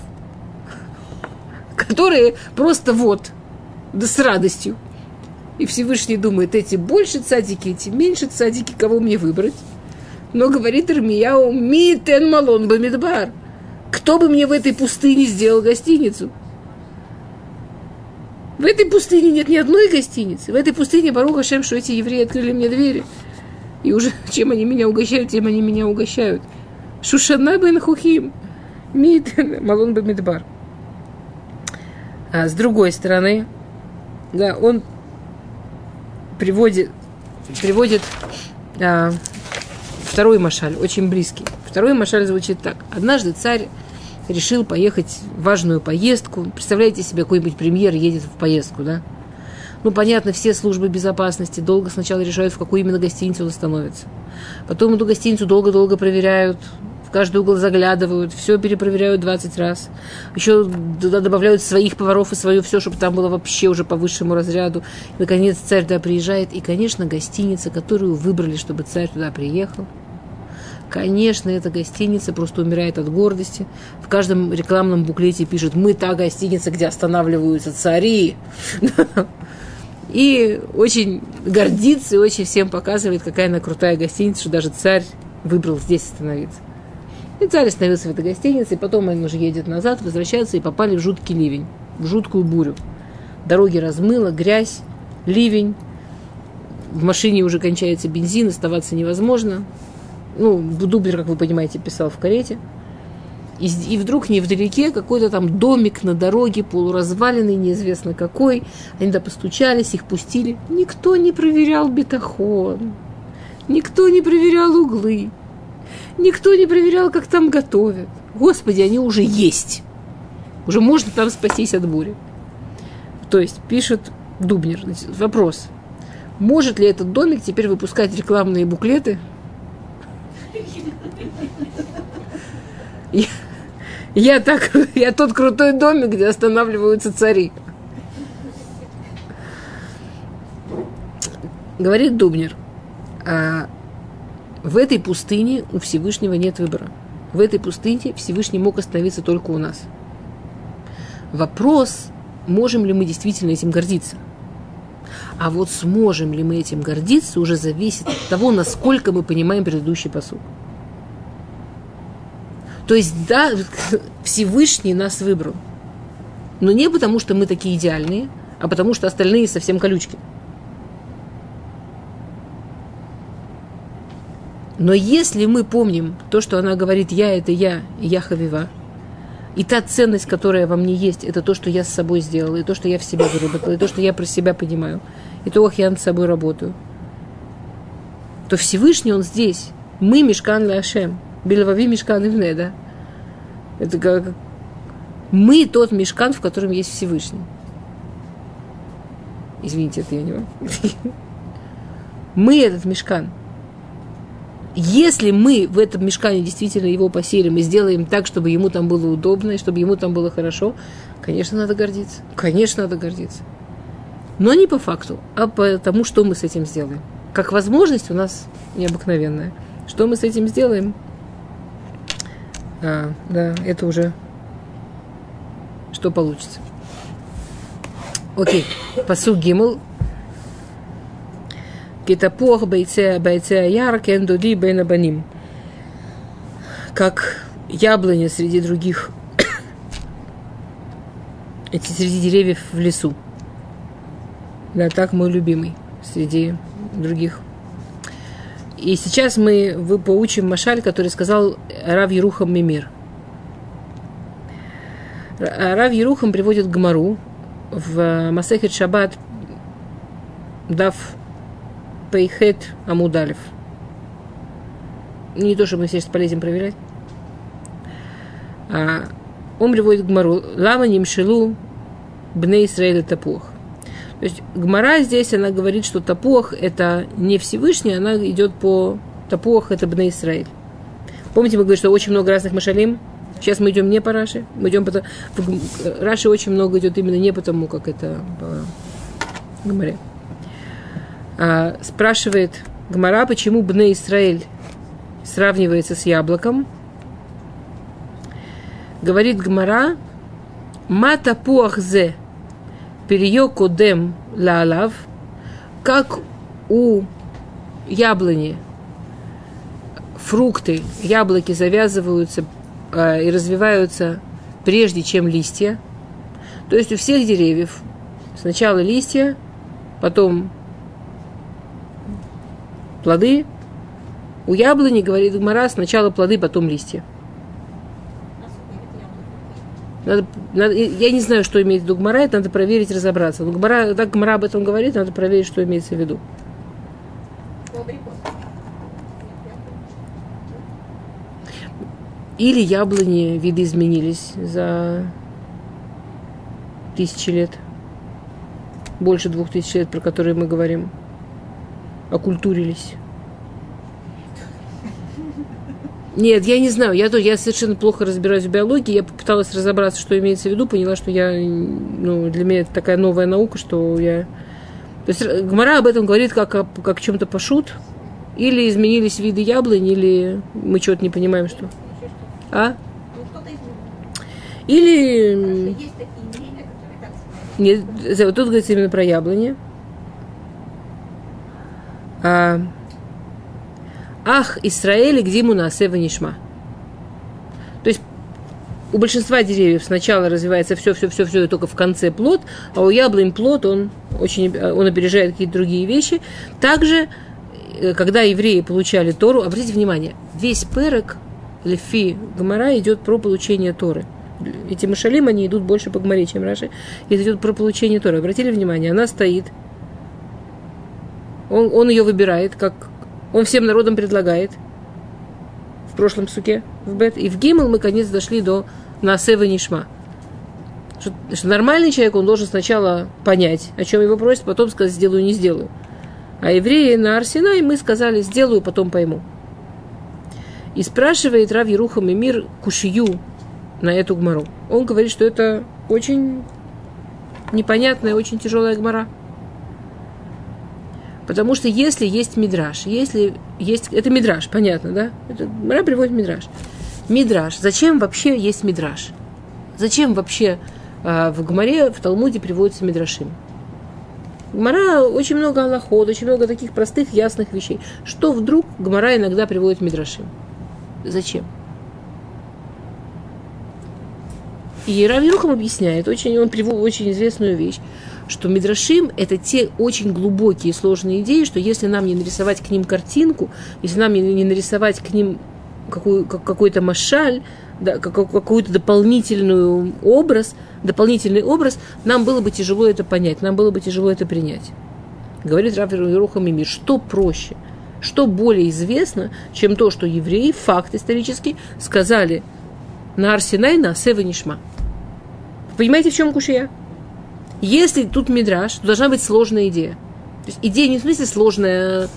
которые просто вот, да с радостью, и Всевышний думает, эти больше цадики, эти меньше цадики, кого мне выбрать? Но говорит Ирмияу, митен малон бамидбар. Кто бы мне в этой пустыне сделал гостиницу? В этой пустыне нет ни одной гостиницы. В этой пустыне Баруха Шем, что эти евреи открыли мне двери. И уже чем они меня угощают, тем они меня угощают. Шушана бен хухим. Мид малон бамидбар. А с другой стороны, да, он приводит, приводит а, второй машаль, очень близкий. Второй машаль звучит так. Однажды царь решил поехать в важную поездку. Представляете себе, какой-нибудь премьер едет в поездку, да? Ну, понятно, все службы безопасности долго сначала решают, в какую именно гостиницу он остановится. Потом эту гостиницу долго-долго проверяют, в каждый угол заглядывают, все перепроверяют 20 раз. Еще туда добавляют своих поваров и свое все, чтобы там было вообще уже по высшему разряду. И, наконец, царь туда приезжает. И, конечно, гостиница, которую выбрали, чтобы царь туда приехал, Конечно, эта гостиница просто умирает от гордости. В каждом рекламном буклете пишут «Мы та гостиница, где останавливаются цари». И очень гордится и очень всем показывает, какая она крутая гостиница, что даже царь выбрал здесь остановиться. И царь остановился в этой гостинице, и потом он уже едет назад, возвращается, и попали в жуткий ливень, в жуткую бурю. Дороги размыло, грязь, ливень. В машине уже кончается бензин, оставаться невозможно. Ну, Дублер, как вы понимаете, писал в карете. И, и вдруг невдалеке какой-то там домик на дороге, полуразваленный, неизвестно какой. Они туда постучались, их пустили. Никто не проверял бетахон. Никто не проверял углы. Никто не проверял, как там готовят. Господи, они уже есть. Уже можно там спастись от бури. То есть, пишет Дубнер, вопрос. Может ли этот домик теперь выпускать рекламные буклеты? Я, я, так, я тот крутой домик, где останавливаются цари. Говорит Дубнер, а в этой пустыне у Всевышнего нет выбора. В этой пустыне Всевышний мог остановиться только у нас. Вопрос, можем ли мы действительно этим гордиться. А вот сможем ли мы этим гордиться, уже зависит от того, насколько мы понимаем предыдущий посуд. То есть, да, Всевышний нас выбрал. Но не потому, что мы такие идеальные, а потому, что остальные совсем колючки. Но если мы помним то, что она говорит «я» – это «я», «я хавива», и та ценность, которая во мне есть, это то, что я с собой сделала, и то, что я в себе выработала, и то, что я про себя понимаю, и то, как я над собой работаю, то Всевышний, Он здесь. Мы мешкан ляшем. Бельвави мешкан ивне, да? Это как мы тот мешкан, в котором есть Всевышний. Извините, это я не Мы этот мешкан – если мы в этом мешкане действительно его поселим и сделаем так, чтобы ему там было удобно и чтобы ему там было хорошо, конечно, надо гордиться. Конечно, надо гордиться. Но не по факту, а по тому, что мы с этим сделаем. Как возможность у нас необыкновенная. Что мы с этим сделаем? А, да, это уже что получится. Окей, посуд Гимл, Китапуах бойце бойце яр кендуди бейнабаним. Как яблоня среди других, эти среди деревьев в лесу. Да, так мой любимый среди других. И сейчас мы вы поучим Машаль, который сказал Рав Ерухам Мимир. Рав Ерухам приводит Гмару в Масехет Шаббат Дав Пейхет Амудалев. Не то, чтобы мы сейчас полезем проверять. А, он приводит Гмару. Лама Нимшилу Бне Исраэля Тапух. То есть Гмара здесь, она говорит, что Тапух это не Всевышний, она идет по Тапух это Бне Исраэль. Помните, мы говорили, что очень много разных машалим? Сейчас мы идем не по Раши, мы идем по... Раши очень много идет именно не потому, как это по Гмаре. А, спрашивает Гмара, почему Бне Исраэль сравнивается с яблоком. Говорит Гмара, Мата пуахзе перье кодем лалав, как у яблони фрукты, яблоки завязываются э, и развиваются прежде, чем листья. То есть у всех деревьев сначала листья, потом плоды. У яблони, говорит Гмара, сначала плоды, потом листья. Надо, надо, я не знаю, что имеет виду это надо проверить, разобраться. Но Гмара, так Гмара об этом говорит, надо проверить, что имеется в виду. Или яблони виды изменились за тысячи лет. Больше двух тысяч лет, про которые мы говорим. Окультурились. Нет, я не знаю. Я, я совершенно плохо разбираюсь в биологии. Я попыталась разобраться, что имеется в виду. Поняла, что я, ну, для меня это такая новая наука, что я... То есть Гмара об этом говорит как о как чем-то пошут. Или изменились виды яблонь, или мы чего-то не понимаем, что... А? Или... Нет, вот тут говорится именно про яблони. А, Ах, Исраэль, где ему насева нишма. То есть у большинства деревьев сначала развивается все, все, все, все, и только в конце плод, а у яблонь плод, он очень, он опережает какие-то другие вещи. Также, э, когда евреи получали Тору, обратите внимание, весь перек Лефи Гамара идет про получение Торы. Эти машалим, они идут больше по Гамаре, чем Раши. Это идет про получение Торы. Обратили внимание, она стоит, он, он ее выбирает, как он всем народам предлагает. В прошлом суке, в Бет. И в Гимл мы, конец, дошли до Насева Нишма. Что, что нормальный человек, он должен сначала понять, о чем его просят, потом сказать, сделаю, не сделаю. А евреи на Арсенай мы сказали, сделаю, потом пойму. И спрашивает Рав Еруха Мир Кушию на эту гмару. Он говорит, что это очень непонятная, очень тяжелая гмара. Потому что если есть мидраж, если есть... Это мидраж, понятно, да? Это, Мара приводит мидраж. Мидраж. Зачем вообще есть мидраж? Зачем вообще э, в Гмаре, в Талмуде приводится мидрашим? Гмара очень много аллахот, очень много таких простых, ясных вещей. Что вдруг Гмара иногда приводит мидрашим? Зачем? И Равирухам объясняет, очень, он приводит очень известную вещь, что Мидрашим – это те очень глубокие сложные идеи, что если нам не нарисовать к ним картинку, если нам не нарисовать к ним какой, какой-то машаль, да, какой-то дополнительный образ, дополнительный образ, нам было бы тяжело это понять, нам было бы тяжело это принять. Говорит Раф Еруха Мими, что проще – что более известно, чем то, что евреи, факт исторический, сказали на Арсенай, на Сева Нишма. Понимаете, в чем кушия? Если тут мидраж, то должна быть сложная идея. То есть идея не в смысле сложная,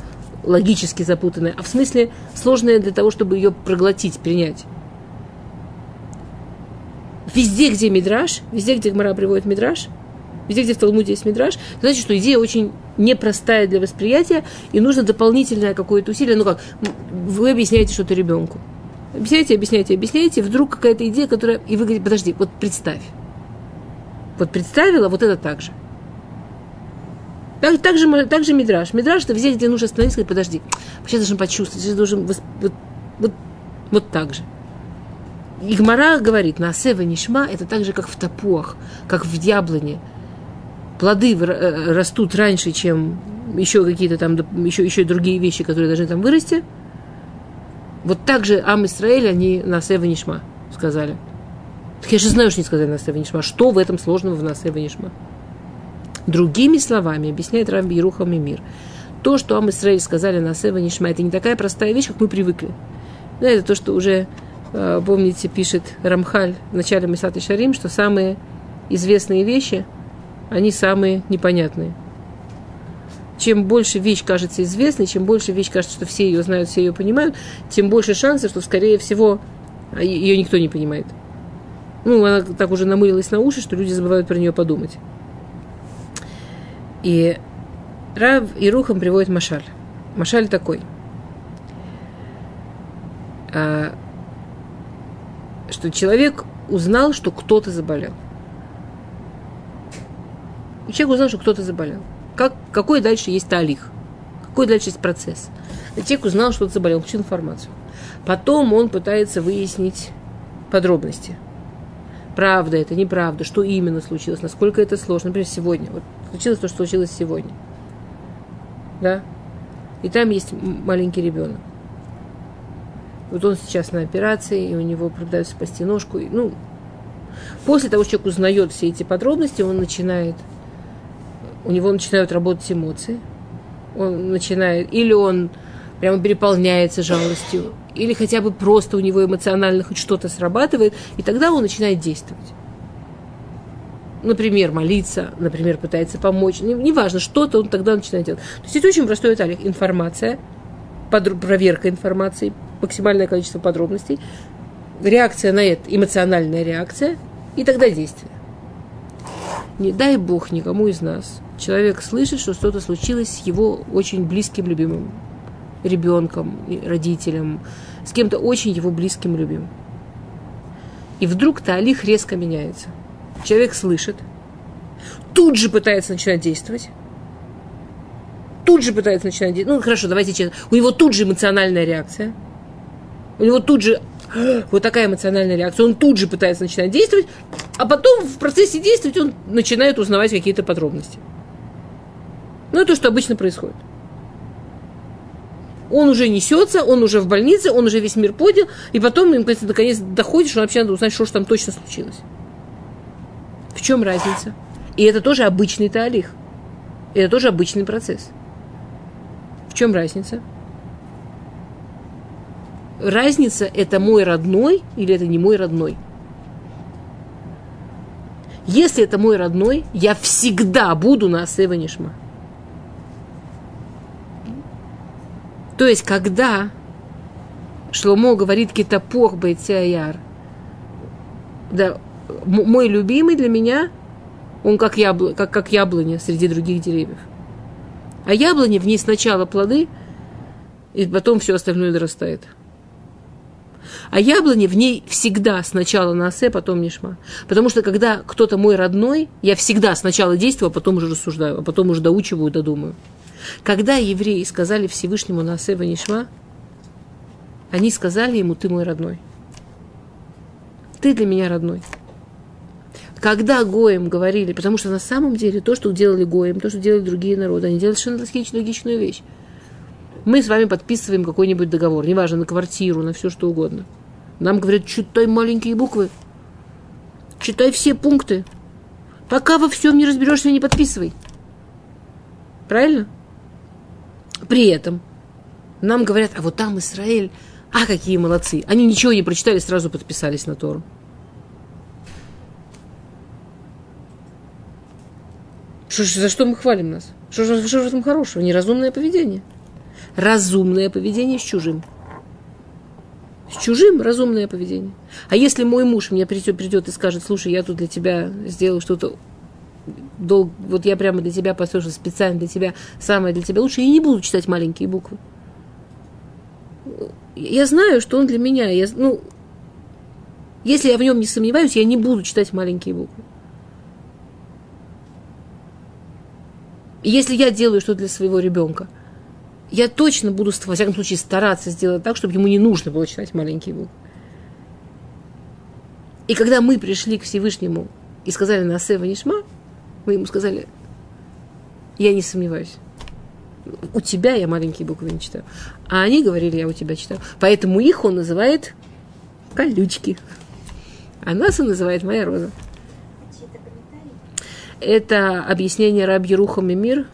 логически запутанная, а в смысле сложная для того, чтобы ее проглотить, принять. Везде, где мидраж, везде, где Гмара приводит мидраж, везде, где в Талмуде есть мидраж, значит, что идея очень непростая для восприятия, и нужно дополнительное какое-то усилие. Ну как, вы объясняете что-то ребенку. Объясняете, объясняете, объясняете, вдруг какая-то идея, которая... И вы говорите, подожди, вот представь. Вот представила, вот это так же. Так, так, же, так же мидраж. Мидраж это везде, где нужно остановиться сказать, подожди, сейчас должен почувствовать, сейчас должен вот, вот, вот, вот так же. Игмара говорит, на Асева Нишма это так же, как в топуах, как в яблоне. Плоды э, растут раньше, чем еще какие-то там, еще, еще другие вещи, которые должны там вырасти. Вот так же Ам Исраэль, они на Асева Нишма сказали. Так я же знаю, что не сказали на Асева Нишма. Что в этом сложного в Насева Нишма? Другими словами, объясняет Рамби Ерухам и мир, то, что Ам Исраиль сказали на Сева Нишма, это не такая простая вещь, как мы привыкли. Это то, что уже, э, помните, пишет Рамхаль в начале Месат Шарим, что самые известные вещи, они самые непонятные. Чем больше вещь кажется известной, чем больше вещь кажется, что все ее знают, все ее понимают, тем больше шансов, что, скорее всего, ее никто не понимает. Ну, она так уже намылилась на уши, что люди забывают про нее подумать. И Рав и Рухам приводит Машаль. Машаль такой, а, что человек узнал, что кто-то заболел. И человек узнал, что кто-то заболел. Как, какой дальше есть талих? Какой дальше есть процесс? И человек узнал, что кто-то заболел, получил информацию. Потом он пытается выяснить подробности. Правда это, неправда, что именно случилось, насколько это сложно. Например, сегодня. Вот случилось то, что случилось сегодня. Да? И там есть маленький ребенок. Вот он сейчас на операции, и у него пытаются спасти ножку. И, ну, после того, что человек узнает все эти подробности, он начинает, у него начинают работать эмоции. Он начинает, или он прямо переполняется жалостью, или хотя бы просто у него эмоционально хоть что-то срабатывает, и тогда он начинает действовать. Например, молиться, например, пытается помочь. Неважно, не что-то он тогда начинает делать. То есть это очень простой деталь. Информация, проверка информации, максимальное количество подробностей, реакция на это, эмоциональная реакция, и тогда действие. Не дай Бог никому из нас. Человек слышит, что что-то случилось с его очень близким, любимым ребенком, родителем, с кем-то очень его близким, любимым. И вдруг Таалих резко меняется. Человек слышит, тут же пытается начинать действовать, тут же пытается начинать действовать. Ну, хорошо, давайте честно. У него тут же эмоциональная реакция. У него тут же вот такая эмоциональная реакция. Он тут же пытается начинать действовать, а потом в процессе действовать он начинает узнавать какие-то подробности. Ну, это то, что обычно происходит он уже несется, он уже в больнице, он уже весь мир подел, и потом им, наконец, доходит, что вообще надо узнать, что же там точно случилось. В чем разница? И это тоже обычный талих. Это тоже обычный процесс. В чем разница? Разница – это мой родной или это не мой родной. Если это мой родной, я всегда буду на Асева Нишма. То есть, когда Шломо говорит китапох бейтяяр, да, мой любимый для меня, он как, ябло, как, как яблоня среди других деревьев. А яблони в ней сначала плоды, и потом все остальное дорастает. А яблони в ней всегда сначала на осе, потом нишма. Потому что когда кто-то мой родной, я всегда сначала действую, а потом уже рассуждаю, а потом уже доучиваю, додумаю. Когда евреи сказали Всевышнему на Асева Нишма, они сказали ему, ты мой родной. Ты для меня родной. Когда Гоем говорили, потому что на самом деле то, что делали Гоем, то, что делали другие народы, они делали совершенно логичную вещь. Мы с вами подписываем какой-нибудь договор, неважно, на квартиру, на все что угодно. Нам говорят, читай маленькие буквы, читай все пункты. Пока во всем не разберешься, не подписывай. Правильно? При этом нам говорят, а вот там Израиль, а какие молодцы. Они ничего не прочитали, сразу подписались на Тору. Что, за что мы хвалим нас? Что, что, что в этом хорошего? Неразумное поведение. Разумное поведение с чужим. С чужим разумное поведение. А если мой муж мне придет, придет и скажет, слушай, я тут для тебя сделал что-то долг, вот я прямо для тебя послушал, специально для тебя, самое для тебя лучше, я не буду читать маленькие буквы. Я знаю, что он для меня, я, ну, если я в нем не сомневаюсь, я не буду читать маленькие буквы. Если я делаю что-то для своего ребенка, я точно буду, во всяком случае, стараться сделать так, чтобы ему не нужно было читать маленькие буквы. И когда мы пришли к Всевышнему и сказали на Асева Нишма, мы ему сказали, я не сомневаюсь. У тебя я маленькие буквы не читаю. А они говорили, я у тебя читаю. Поэтому их он называет колючки. А нас он называет моя роза. Это объяснение Раб Еруха Мимир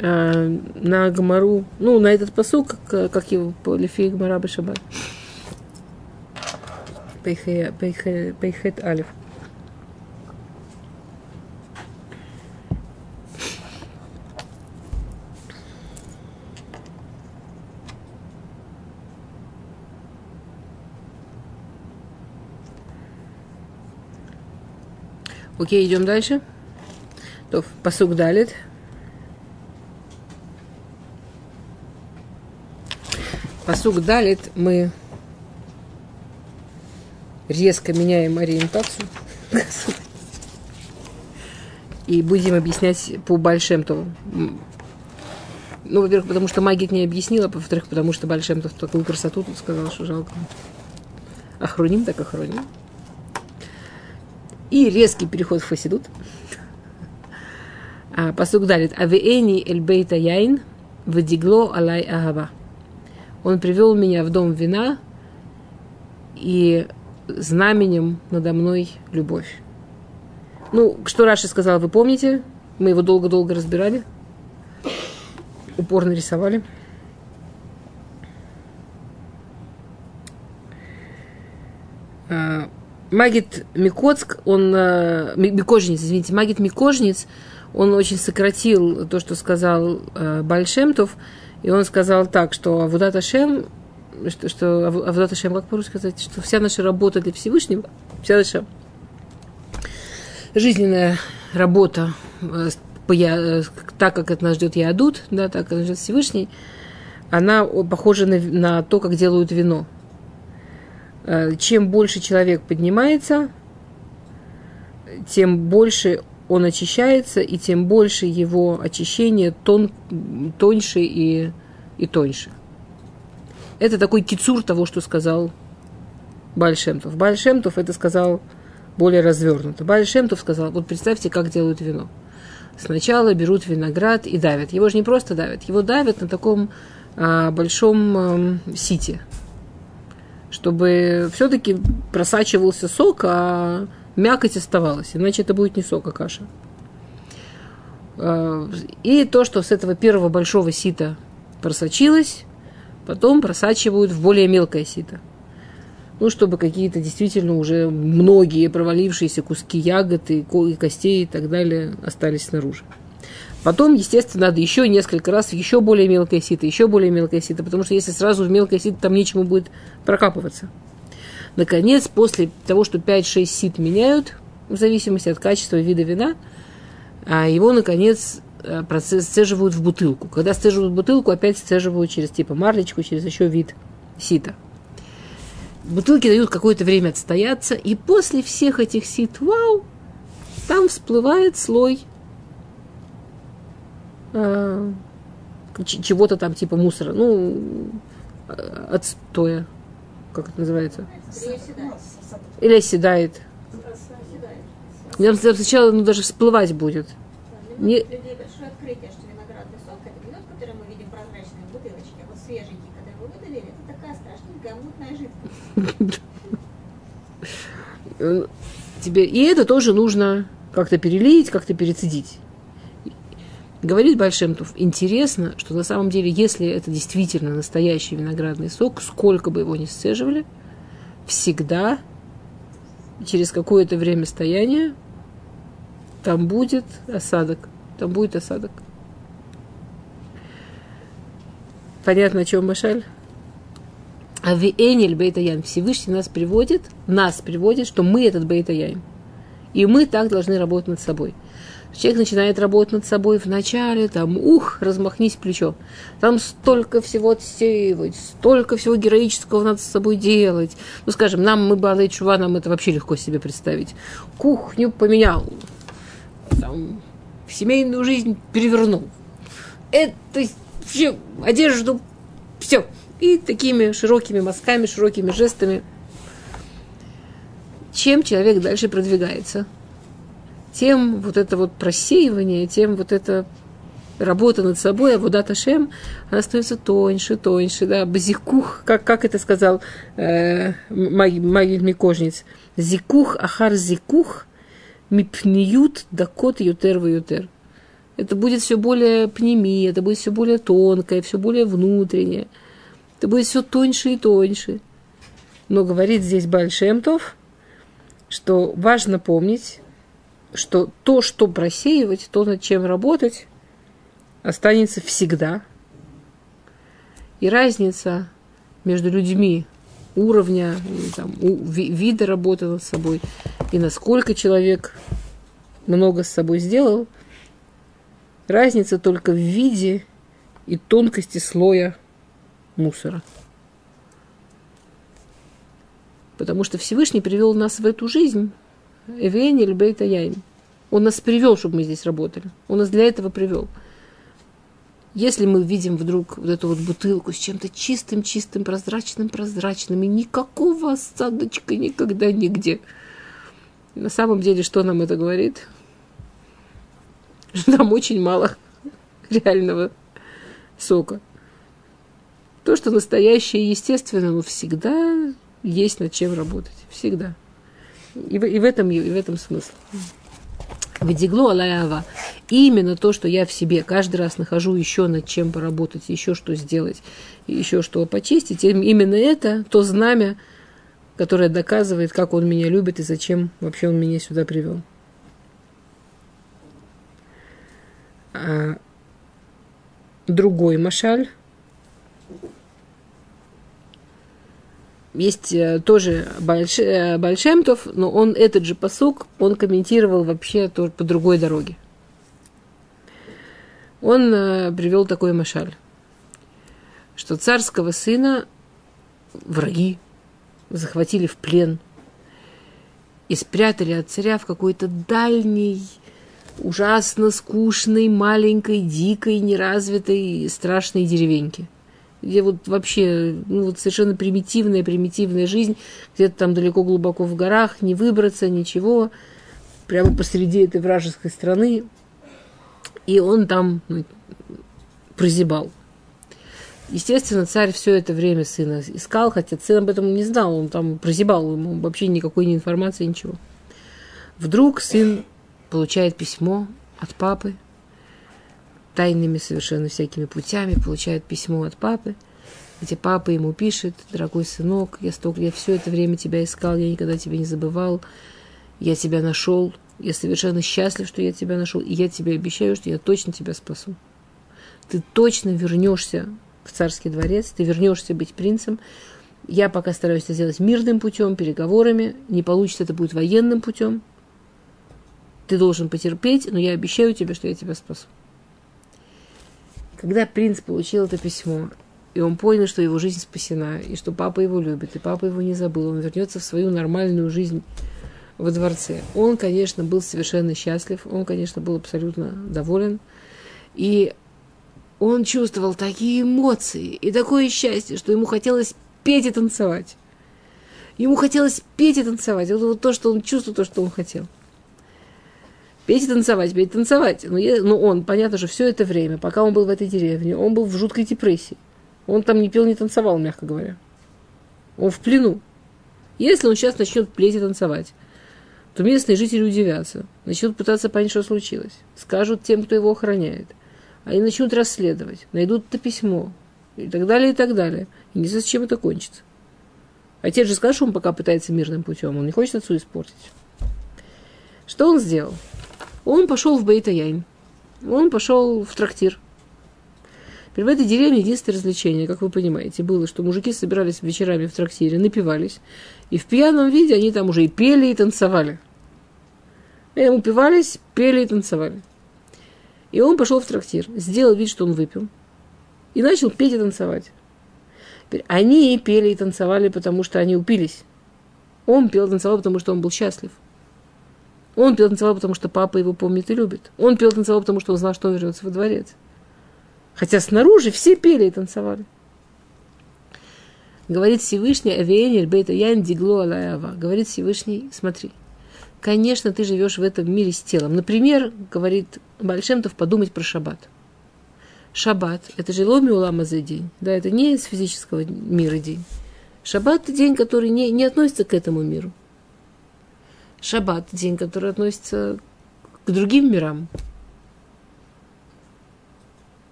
э, на Гамару, ну, на этот посук, как, как его по Лефи Гамара Башабат. Пейхет Алиф. Окей, идем дальше. То, посук далит. Посук далит мы резко меняем ориентацию. И будем объяснять по Большемтову. Ну, во-первых, потому что магик не объяснила, во-вторых, потому что Большемтов такую красоту тут сказал, что жалко. Охроним так охроним. И резкий переход в Фасидут. А, посук далит. Авеэни эль бейта яин вадигло алай агава. Он привел меня в дом вина и знаменем надо мной любовь. Ну, что Раши сказал, вы помните? Мы его долго-долго разбирали. Упорно рисовали. А, Магит Микоцк, он, э, Микожниц, извините, Магит Микожниц, он очень сократил то, что сказал э, Бальшемтов, и он сказал так, что Авудат Ашем, что, что Авудат Ашем, как по-русски сказать, что вся наша работа для Всевышнего, вся наша жизненная работа, э, я, так как это нас ждет Ядут, да, так как нас ждет Всевышний, она похожа на, на то, как делают вино. Э, чем больше человек поднимается, тем больше он очищается, и тем больше его очищение тон, тоньше и, и тоньше. Это такой кицур того, что сказал Бальшемтов. Бальшемтов это сказал более развернуто. Бальшемтов сказал, вот представьте, как делают вино. Сначала берут виноград и давят. Его же не просто давят, его давят на таком а, большом а, сите – чтобы все-таки просачивался сок, а мякоть оставалась, иначе это будет не сок, а каша. А, и то, что с этого первого большого сита просочилось, потом просачивают в более мелкое сито. Ну, чтобы какие-то действительно уже многие провалившиеся куски ягод и костей и так далее остались снаружи. Потом, естественно, надо еще несколько раз, еще более мелкое сито, еще более мелкое сито, потому что если сразу в мелкое сито, там нечему будет прокапываться. Наконец, после того, что 5-6 сит меняют, в зависимости от качества и вида вина, а его, наконец, процесс сцеживают в бутылку. Когда сцеживают бутылку, опять сцеживают через типа марлечку, через еще вид сита. Бутылки дают какое-то время отстояться, и после всех этих сит, вау, там всплывает слой а, чего-то там типа мусора, ну, отстоя, как это называется? Или оседает. Нам сначала ну, даже всплывать будет. Не... открытие, что виноградный сок это вино, который мы видим прозрачные бутылочки, а вот свеженький, который вы выдавили, это такая страшненькая мутная жидкость. Тебе и это тоже нужно как-то перелить, как-то перецедить. Говорит Большемтов, интересно, что на самом деле, если это действительно настоящий виноградный сок, сколько бы его ни сцеживали, всегда через какое-то время стояния там будет осадок. Там будет осадок. Понятно, о чем Машаль? А Виэнель Бейтаян Всевышний нас приводит, нас приводит, что мы этот Бейтаян. И мы так должны работать над собой. Человек начинает работать над собой вначале, там, ух, размахнись плечо. Там столько всего отсеивать, столько всего героического надо с собой делать. Ну, скажем, нам, мы Балы Чува, нам это вообще легко себе представить. Кухню поменял, там, семейную жизнь перевернул. Это все, одежду, все. И такими широкими мазками, широкими жестами. Чем человек дальше продвигается – тем вот это вот просеивание, тем вот это работа над собой, а вода Шем, она становится тоньше, тоньше, да, базикух, как, как это сказал э, Магиль Микожниц, зикух, ахар зикух, мипниют дакот ютер в ютер. Это будет все более пнеми, это будет все более тонкое, все более внутреннее. Это будет все тоньше и тоньше. Но говорит здесь Большемтов, что важно помнить, что то, что просеивать, то, над чем работать, останется всегда. И разница между людьми уровня, там, у, вида работы над собой и насколько человек много с собой сделал, разница только в виде и тонкости слоя мусора. Потому что Всевышний привел нас в эту жизнь, Эвенель Бейта Яйн. Он нас привел, чтобы мы здесь работали. Он нас для этого привел. Если мы видим вдруг вот эту вот бутылку с чем-то чистым, чистым, прозрачным, прозрачным, и никакого осадочка никогда нигде. На самом деле, что нам это говорит? Что там очень мало реального сока. То, что настоящее и естественно, но всегда есть над чем работать. Всегда. И в, и в, этом, и в этом смысл. Вадиглу алаява. Именно то, что я в себе каждый раз нахожу еще над чем поработать, еще что сделать, еще что почистить, именно это то знамя, которое доказывает, как он меня любит и зачем вообще он меня сюда привел. А другой машаль есть э, тоже Больш... Э, Большемтов, но он этот же посук, он комментировал вообще тоже по другой дороге. Он э, привел такой машаль, что царского сына враги захватили в плен и спрятали от царя в какой-то дальней, ужасно скучной, маленькой, дикой, неразвитой, страшной деревеньке – где вот вообще ну, вот совершенно примитивная, примитивная жизнь, где-то там далеко глубоко в горах, не выбраться, ничего, прямо посреди этой вражеской страны. И он там ну, прозябал. Естественно, царь все это время сына искал, хотя сын об этом не знал, он там прозябал, ему вообще никакой не информации, ничего. Вдруг сын получает письмо от папы, тайными совершенно всякими путями, получает письмо от папы, где папа ему пишет, дорогой сынок, я, столько, я все это время тебя искал, я никогда тебя не забывал, я тебя нашел, я совершенно счастлив, что я тебя нашел, и я тебе обещаю, что я точно тебя спасу. Ты точно вернешься в царский дворец, ты вернешься быть принцем. Я пока стараюсь это сделать мирным путем, переговорами. Не получится, это будет военным путем. Ты должен потерпеть, но я обещаю тебе, что я тебя спасу. Когда принц получил это письмо, и он понял, что его жизнь спасена, и что папа его любит, и папа его не забыл, он вернется в свою нормальную жизнь во дворце. Он, конечно, был совершенно счастлив, он, конечно, был абсолютно доволен, и он чувствовал такие эмоции и такое счастье, что ему хотелось петь и танцевать. Ему хотелось петь и танцевать. Это вот то, что он чувствовал, то, что он хотел и танцевать, и танцевать. Но, я, но он, понятно же, все это время, пока он был в этой деревне, он был в жуткой депрессии. Он там не пел, не танцевал, мягко говоря. Он в плену. Если он сейчас начнет петь и танцевать, то местные жители удивятся, начнут пытаться понять, что случилось. Скажут тем, кто его охраняет. Они начнут расследовать, найдут это письмо, и так далее, и так далее. И не знаю, с чем это кончится. Отец же скажет, что он пока пытается мирным путем, он не хочет отцу испортить. Что он сделал? Он пошел в Бейтаяйн. Он пошел в трактир. В этой деревне единственное развлечение, как вы понимаете, было, что мужики собирались вечерами в трактире, напивались, и в пьяном виде они там уже и пели, и танцевали. И упивались, пели и танцевали. И он пошел в трактир, сделал вид, что он выпил, и начал петь и танцевать. Они пели и танцевали, потому что они упились. Он пел и танцевал, потому что он был счастлив. Он пел танцевал, потому что папа его помнит и любит. Он пел танцевал, потому что он знал, что он вернется во дворец. Хотя снаружи все пели и танцевали. Говорит Всевышний, Авиэнель, Бейта Ян, Дигло, Алаява. Говорит Всевышний, смотри, конечно, ты живешь в этом мире с телом. Например, говорит Большемтов, подумать про шаббат. Шаббат – это же ломи улама за день. Да, это не из физического мира день. Шаббат – день, который не, не относится к этому миру. Шаббат – день, который относится к другим мирам.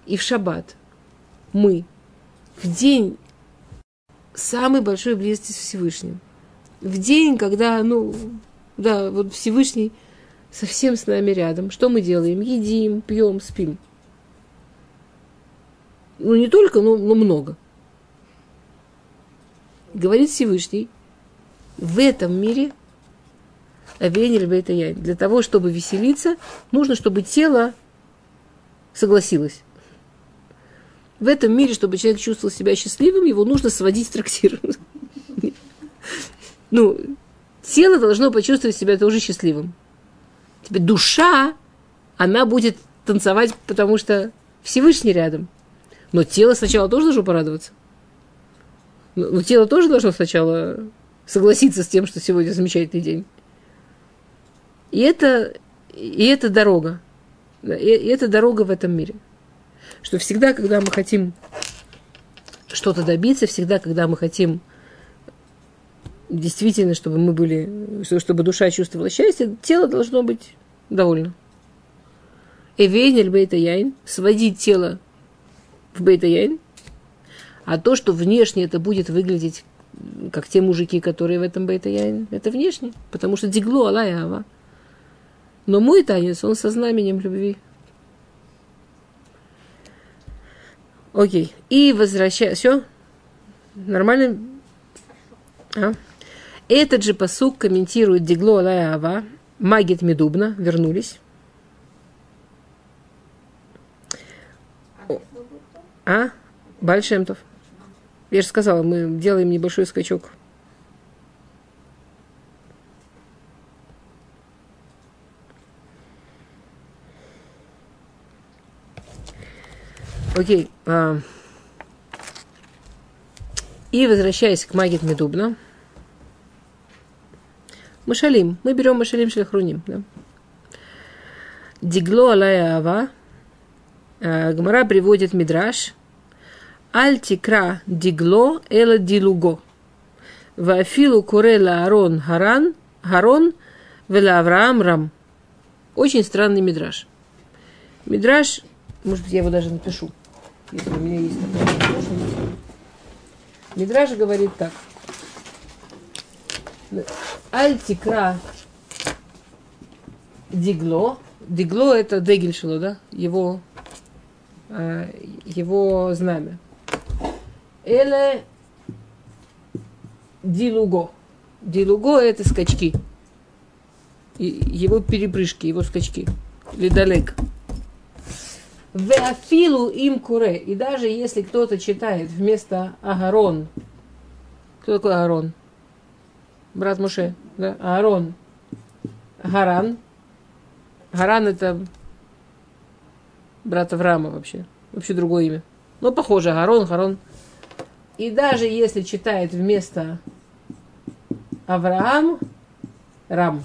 И в шаббат мы в день самой большой близости с Всевышним. В день, когда, ну, да, вот Всевышний совсем с нами рядом. Что мы делаем? Едим, пьем, спим. Ну, не только, но, но много. Говорит Всевышний, в этом мире Авенер Бейтаян. Для того, чтобы веселиться, нужно, чтобы тело согласилось. В этом мире, чтобы человек чувствовал себя счастливым, его нужно сводить в трактир. Ну, тело должно почувствовать себя тоже счастливым. Теперь душа, она будет танцевать, потому что Всевышний рядом. Но тело сначала тоже должно порадоваться. Но тело тоже должно сначала согласиться с тем, что сегодня замечательный день. И это, и это дорога. И, и это дорога в этом мире. Что всегда, когда мы хотим что-то добиться, всегда, когда мы хотим действительно, чтобы мы были, чтобы душа чувствовала счастье, тело должно быть довольно. Эвейнель бейта яйн, сводить тело в бейта яйн, а то, что внешне это будет выглядеть как те мужики, которые в этом бейта яйн, это внешне, потому что дигло алая ава. Но мой танец, он со знаменем любви. Окей. И возвращаюсь. Все? Нормально? А? Этот же посук комментирует Дигло Алая Ава, Магит Медубна, вернулись. А? Большемтов. Я же сказала, мы делаем небольшой скачок Окей. А, и возвращаясь к Магит Медубна. Машалим. Мы берем Машалим Шельхруним. Да? Дигло алая ава. А, Гмара приводит Мидраш. Аль тикра дигло эла дилуго. Вафилу курела Арон Харан, Харон, вела Авраам Рам. Очень странный мидраж. Мидраж, может быть, я его даже напишу если у меня есть такая возможность. Мидраж говорит так. Альтикра дигло. Дигло это Дегельшило, да? Его, э, его знамя. Эле дилуго. Дилуго это скачки. Его перепрыжки, его скачки. Ледалек. Веафилу им куре. И даже если кто-то читает вместо Агарон. Кто такой Агарон? Брат Муше. Да? Аарон. Гаран. Гаран это брат Авраама вообще. Вообще другое имя. Но похоже. Гарон, Гарон. И даже если читает вместо Авраам, Рам.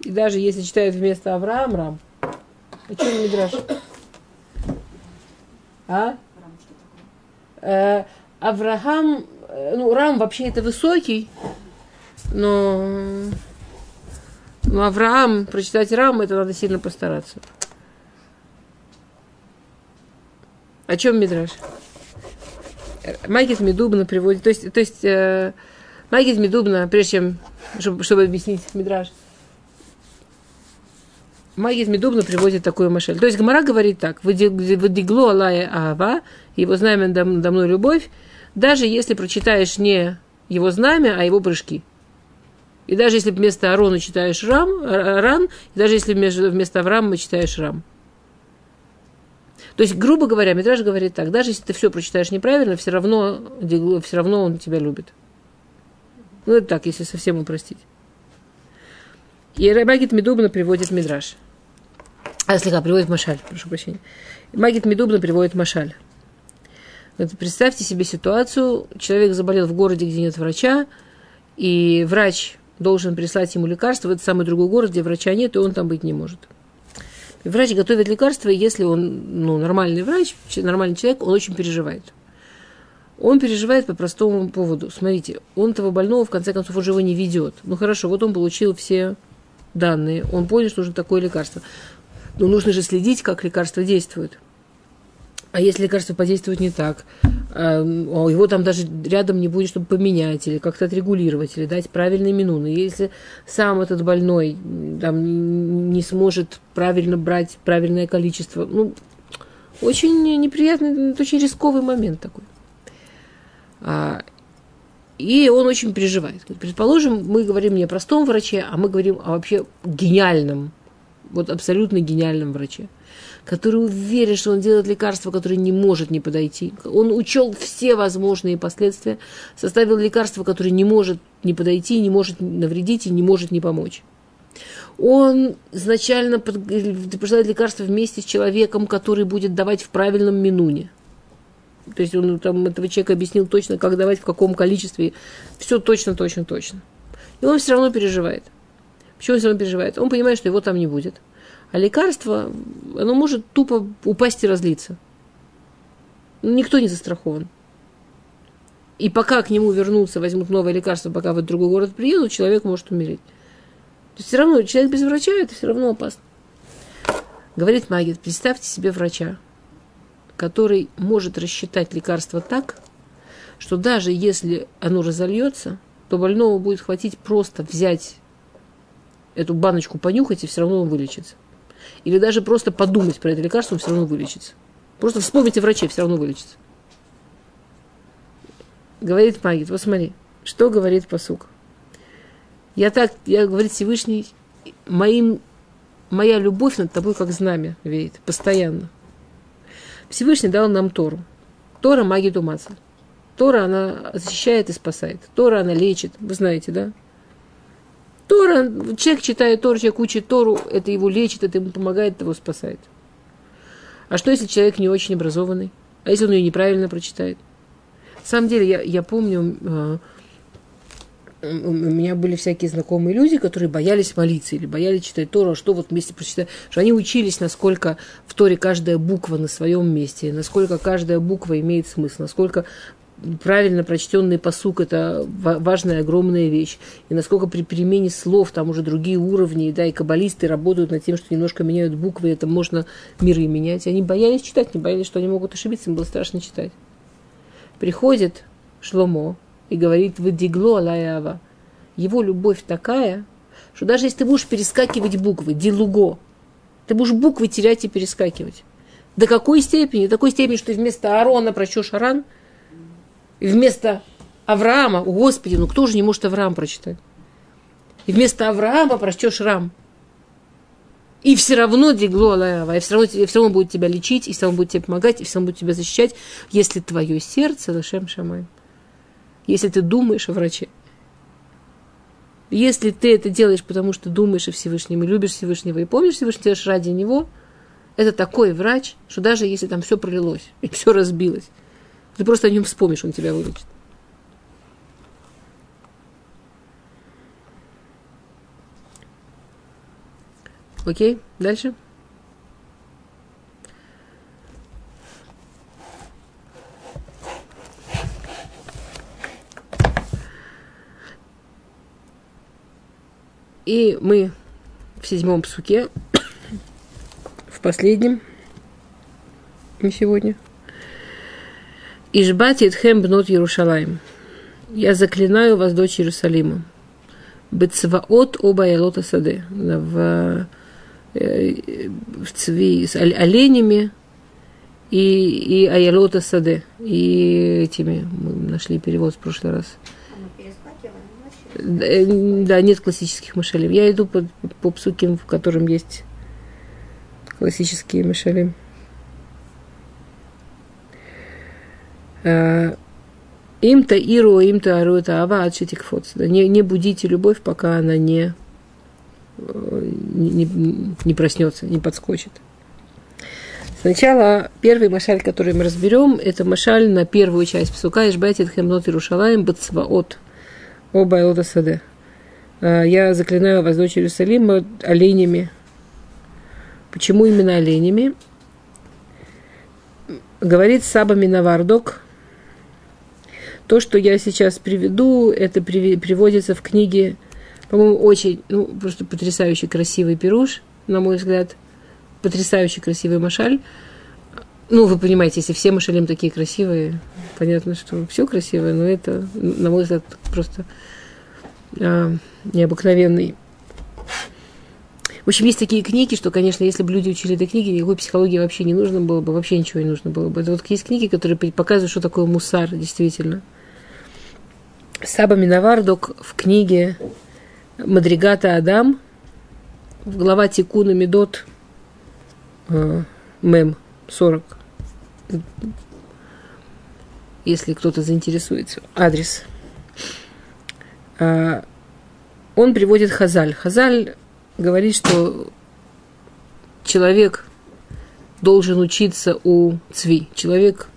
И даже если читает вместо Авраам, Рам. О чем Мидраш? А? Э, Авраам, э, ну, Рам вообще это высокий, но, но Авраам, прочитать Рам, это надо сильно постараться. О чем Мидраш? Магис Медубна приводит, то есть, то есть э, Магис Медубна, прежде чем, чтобы, чтобы объяснить Мидраш, Магис Медубна приводит такую машель. То есть Гмара говорит так, «Выдигло Алая Ава, его знамя до мной любовь, даже если прочитаешь не его знамя, а его прыжки. И даже если вместо Арона читаешь Рам, Ран, и даже если вместо Авраама читаешь Рам. То есть, грубо говоря, Митраж говорит так, даже если ты все прочитаешь неправильно, все равно, все равно он тебя любит. Ну, это так, если совсем упростить. И Рабагит Медубна приводит Мидраш. А, слегка, приводит Машаль, прошу прощения. Магит Медубна приводит Машаль. Представьте себе ситуацию, человек заболел в городе, где нет врача, и врач должен прислать ему лекарство в этот самый другой город, где врача нет, и он там быть не может. Врач готовит лекарства, и если он ну, нормальный врач, нормальный человек, он очень переживает. Он переживает по простому поводу. Смотрите, он этого больного, в конце концов, уже его не ведет. Ну хорошо, вот он получил все данные, он понял, что нужно такое лекарство. Но нужно же следить, как лекарство действует. А если лекарство подействует не так, а, его там даже рядом не будет, чтобы поменять или как-то отрегулировать, или дать правильные минуны. Если сам этот больной там, не сможет правильно брать правильное количество, ну, очень неприятный, очень рисковый момент такой. А, и он очень переживает. Предположим, мы говорим не о простом враче, а мы говорим о вообще гениальном, вот абсолютно гениальном враче который уверен, что он делает лекарство, которое не может не подойти. Он учел все возможные последствия, составил лекарство, которое не может не подойти, не может навредить и не может не помочь. Он изначально присылает лекарство вместе с человеком, который будет давать в правильном минуне. То есть он там этого человека объяснил точно, как давать, в каком количестве. Все точно, точно, точно. И он все равно переживает. Почему он все равно переживает? Он понимает, что его там не будет. А лекарство, оно может тупо упасть и разлиться. Никто не застрахован. И пока к нему вернутся, возьмут новое лекарство, пока в другой город приедут, человек может умереть. То есть все равно человек без врача это все равно опасно. Говорит Магит, представьте себе врача, который может рассчитать лекарство так, что даже если оно разольется, то больному будет хватить просто взять эту баночку, понюхать, и все равно он вылечится. Или даже просто подумать про это лекарство, он все равно вылечится. Просто вспомните врачей, все равно вылечится. Говорит Магит, вот смотри, что говорит посук. Я так, я, говорит Всевышний, моим, моя любовь над тобой как знамя веет, постоянно. Всевышний дал нам Тору. Тора магит умацель. Тора, она защищает и спасает. Тора, она лечит. Вы знаете, да? Тора, человек читает Тору, человек учит Тору, это его лечит, это ему помогает, это его спасает. А что, если человек не очень образованный? А если он ее неправильно прочитает? На самом деле, я, я помню, э, у меня были всякие знакомые люди, которые боялись молиться или боялись читать Тору, а что вот вместе прочитать, что они учились, насколько в Торе каждая буква на своем месте, насколько каждая буква имеет смысл, насколько правильно прочтенный посук – это важная, огромная вещь. И насколько при перемене слов там уже другие уровни, да, и каббалисты работают над тем, что немножко меняют буквы, это можно миры менять. Они боялись читать, не боялись, что они могут ошибиться, им было страшно читать. Приходит Шломо и говорит, вы дигло алаява. Его любовь такая, что даже если ты будешь перескакивать буквы, дилуго, ты будешь буквы терять и перескакивать. До какой степени? До такой степени, что ты вместо Аарона прочешь Аран – вместо Авраама, Господи, ну кто же не может Авраам прочитать? И вместо Авраама прочтешь Рам. И все равно дигло Алаява, и все равно, все равно будет тебя лечить, и все равно будет тебе помогать, и все равно будет тебя защищать, если твое сердце Лашем Шамай. Если ты думаешь о враче. Если ты это делаешь, потому что думаешь о Всевышнем и любишь Всевышнего, и помнишь Всевышнего, делаешь ради него, это такой врач, что даже если там все пролилось, и все разбилось, ты просто о нем вспомнишь, он тебя вылечит. Окей, дальше. И мы в седьмом псуке, в последнем на сегодня – Ишбати Тхем бнот Иерушалаем. Я заклинаю вас, дочь Иерусалима. Бецваот оба ялота саде. В, э, в цви с оленями и, и аялота саде. И этими мы нашли перевод в прошлый раз. Э, да, нет классических мышелей. Я иду по, по псуким, в котором есть классические мышели. Им-то иру, им-то ару, это ава. Не, не будите любовь, пока она не, э, не, не проснется, не подскочит. Сначала первый машаль, который мы разберем, это машаль на первую часть псука Ишбайтит Хемнот Иерушалаем Бацваот Оба Элота Саде. Э, я заклинаю вас, дочь Иерусалима, оленями Почему именно оленями? Говорит Саба Минавардок. То, что я сейчас приведу, это приводится в книге, по-моему, очень, ну, просто потрясающий красивый пируш, на мой взгляд, потрясающий красивый машаль. Ну, вы понимаете, если все машалим такие красивые, понятно, что все красивое, но это, на мой взгляд, просто а, необыкновенный в общем, есть такие книги, что, конечно, если бы люди учили этой книги, никакой психологии вообще не нужно было бы, вообще ничего не нужно было бы. Это вот есть книги, которые показывают, что такое мусар, действительно. Саба Минавардок в книге Мадригата Адам, в глава Тикуна Медот, э, Мем 40, если кто-то заинтересуется, адрес. Э, он приводит Хазаль. Хазаль говорит, что человек должен учиться у цви. Человек,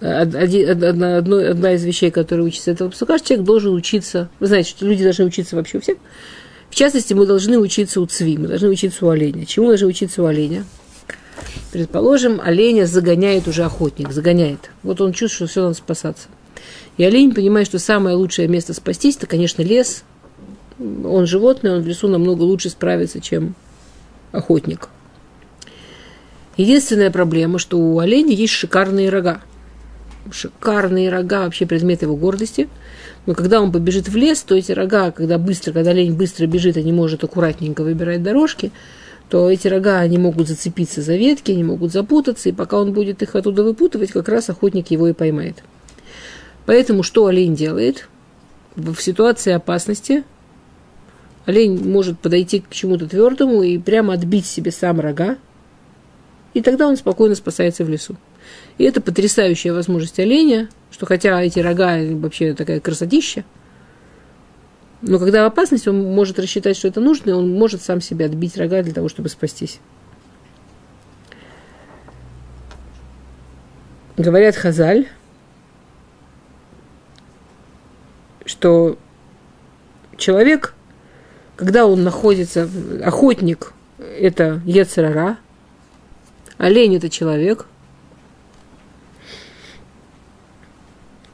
один, одна, одно, одна из вещей, которая учится этого псука, человек должен учиться, вы знаете, что люди должны учиться вообще у всех. В частности, мы должны учиться у цви, мы должны учиться у оленя. Чему мы должны учиться у оленя? Предположим, оленя загоняет уже охотник, загоняет. Вот он чувствует, что все, надо спасаться. И олень понимает, что самое лучшее место спастись, это, конечно, лес, он животное, он в лесу намного лучше справится, чем охотник. Единственная проблема, что у оленя есть шикарные рога. Шикарные рога, вообще предмет его гордости. Но когда он побежит в лес, то эти рога, когда быстро, когда олень быстро бежит и не может аккуратненько выбирать дорожки, то эти рога, они могут зацепиться за ветки, они могут запутаться, и пока он будет их оттуда выпутывать, как раз охотник его и поймает. Поэтому что олень делает? В ситуации опасности олень может подойти к чему-то твердому и прямо отбить себе сам рога, и тогда он спокойно спасается в лесу. И это потрясающая возможность оленя, что хотя эти рога вообще такая красотища, но когда в опасности, он может рассчитать, что это нужно, и он может сам себе отбить рога для того, чтобы спастись. Говорят Хазаль, что человек когда он находится, охотник – это Ецерара, олень – это человек,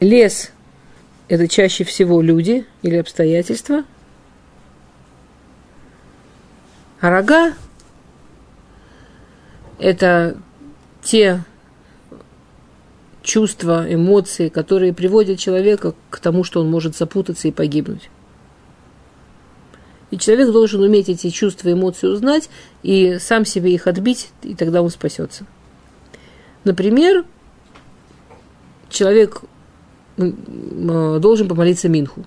лес – это чаще всего люди или обстоятельства, а рога – это те чувства, эмоции, которые приводят человека к тому, что он может запутаться и погибнуть. И человек должен уметь эти чувства, эмоции узнать и сам себе их отбить, и тогда он спасется. Например, человек должен помолиться Минху,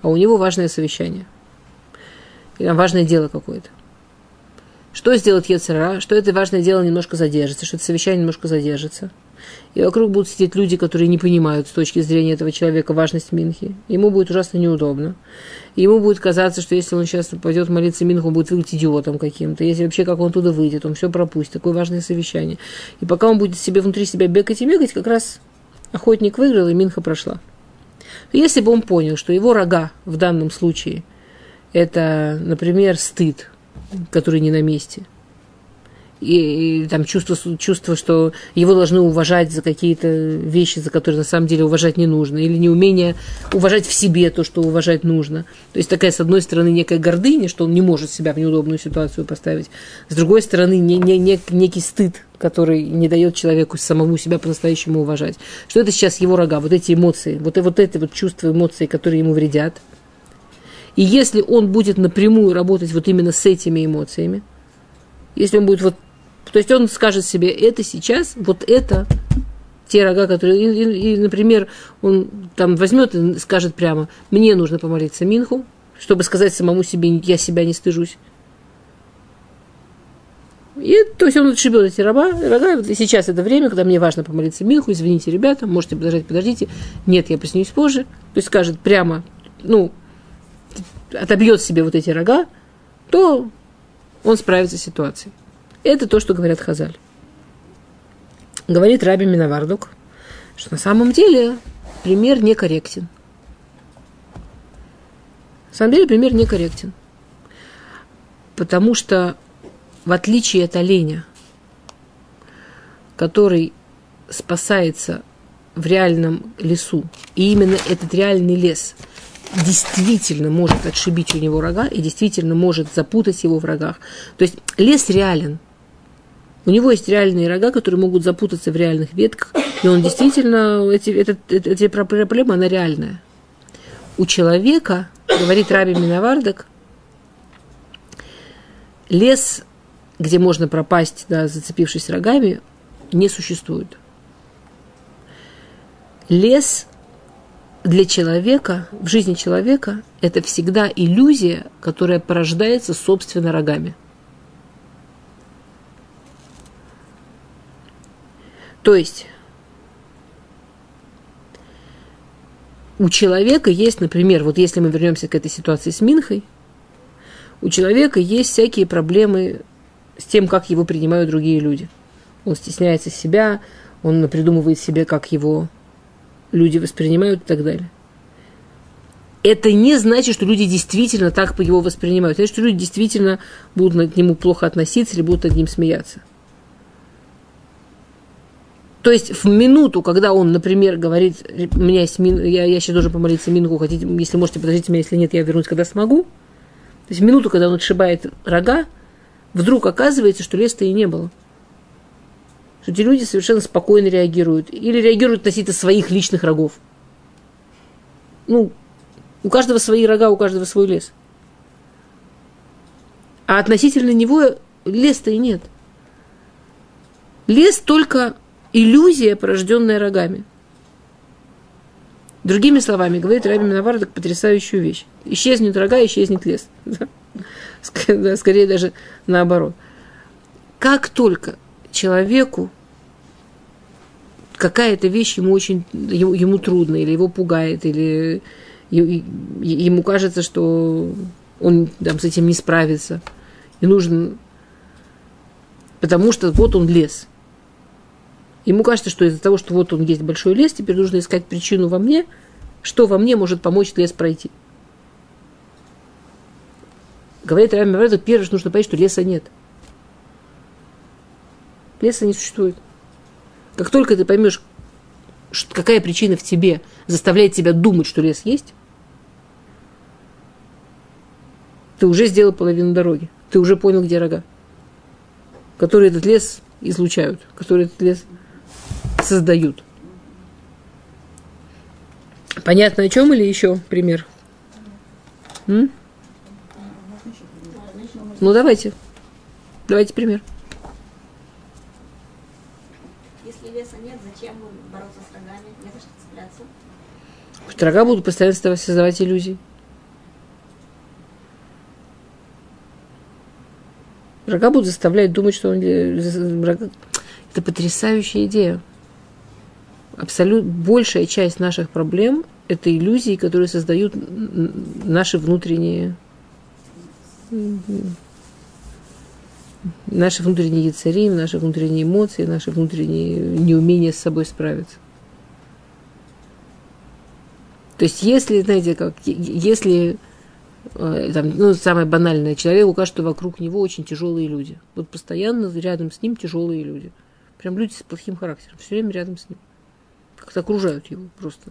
а у него важное совещание. Или важное дело какое-то. Что сделать Ецера? Что это важное дело немножко задержится, что это совещание немножко задержится – и вокруг будут сидеть люди, которые не понимают с точки зрения этого человека важность Минхи. Ему будет ужасно неудобно. Ему будет казаться, что если он сейчас пойдет молиться Минху, он будет выглядеть идиотом каким-то. Если вообще как он туда выйдет, он все пропустит. Такое важное совещание. И пока он будет себе внутри себя бегать и бегать, как раз охотник выиграл, и Минха прошла. Если бы он понял, что его рога в данном случае это, например, стыд, который не на месте – и, и там чувство, чувство, что его должны уважать за какие-то вещи, за которые на самом деле уважать не нужно, или неумение уважать в себе то, что уважать нужно. То есть такая, с одной стороны, некая гордыня, что он не может себя в неудобную ситуацию поставить, с другой стороны, не, не, не, некий стыд, который не дает человеку самому себя по-настоящему уважать. Что это сейчас его рога, вот эти эмоции, вот, вот эти вот чувства, эмоции, которые ему вредят. И если он будет напрямую работать вот именно с этими эмоциями, если он будет вот то есть он скажет себе, это сейчас, вот это те рога, которые, и, и, и, например, он там возьмет и скажет прямо, мне нужно помолиться Минху, чтобы сказать самому себе, я себя не стыжусь. И, то есть он отшибет эти рога, рога, и сейчас это время, когда мне важно помолиться Минху, извините, ребята, можете подождать, подождите, нет, я приснюсь позже. То есть скажет прямо, ну, отобьет себе вот эти рога, то он справится с ситуацией. Это то, что говорят Хазаль. Говорит Раби Миновардук, что на самом деле пример некорректен. На самом деле пример некорректен. Потому что в отличие от оленя, который спасается в реальном лесу, и именно этот реальный лес действительно может отшибить у него рога и действительно может запутать его в рогах. То есть лес реален. У него есть реальные рога, которые могут запутаться в реальных ветках, и он действительно, эти, это, эти проблемы, она реальная. У человека, говорит Раби Миновардак, лес, где можно пропасть, да, зацепившись рогами, не существует. Лес для человека, в жизни человека, это всегда иллюзия, которая порождается собственно рогами. То есть у человека есть, например, вот если мы вернемся к этой ситуации с Минхой, у человека есть всякие проблемы с тем, как его принимают другие люди. Он стесняется себя, он придумывает себе, как его люди воспринимают и так далее. Это не значит, что люди действительно так его воспринимают. Это значит, что люди действительно будут к нему плохо относиться или будут над ним смеяться. То есть в минуту, когда он, например, говорит, у меня есть мин, я, я сейчас должен помолиться минку, хотите, если можете, подождите меня, если нет, я вернусь, когда смогу. То есть в минуту, когда он отшибает рога, вдруг оказывается, что леса и не было что эти люди совершенно спокойно реагируют. Или реагируют относительно своих личных рогов. Ну, у каждого свои рога, у каждого свой лес. А относительно него леса и нет. Лес только иллюзия, порожденная рогами. Другими словами, говорит Раби Миновардок потрясающую вещь. Исчезнет рога, исчезнет лес. Скорее даже наоборот. Как только человеку какая-то вещь ему очень ему, ему трудно, или его пугает, или ему кажется, что он там, с этим не справится. И нужен... Потому что вот он лес. Ему кажется, что из-за того, что вот он есть большой лес, теперь нужно искать причину во мне, что во мне может помочь лес пройти. Говорит Рами Маврада, первое, что нужно понять, что леса нет. Леса не существует. Как только ты поймешь, какая причина в тебе заставляет тебя думать, что лес есть, ты уже сделал половину дороги. Ты уже понял, где рога, которые этот лес излучают, которые этот лес создают. Понятно о чем или еще пример? М? Ну давайте. Давайте пример. Рога будут постоянно создавать иллюзии. Рога будут заставлять думать, что он... Это потрясающая идея. Абсолютно большая часть наших проблем – это иллюзии, которые создают наши внутренние наши внутренние яцари, наши внутренние эмоции, наши внутренние неумения с собой справиться. То есть, если, знаете, как, если, э, там, ну, самое банальное, человеку кажется, что вокруг него очень тяжелые люди. Вот постоянно рядом с ним тяжелые люди. Прям люди с плохим характером, все время рядом с ним. Как-то окружают его просто.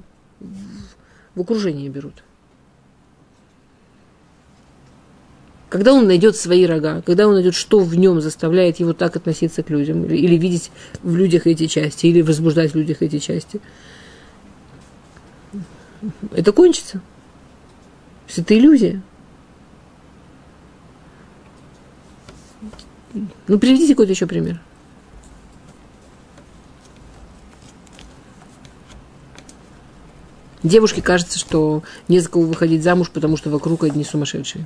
В окружение берут. Когда он найдет свои рога, когда он найдет, что в нем заставляет его так относиться к людям, или, или видеть в людях эти части, или возбуждать в людях эти части – это кончится. То есть это иллюзия. Ну, приведите какой-то еще пример. Девушке кажется, что не за кого выходить замуж, потому что вокруг одни сумасшедшие.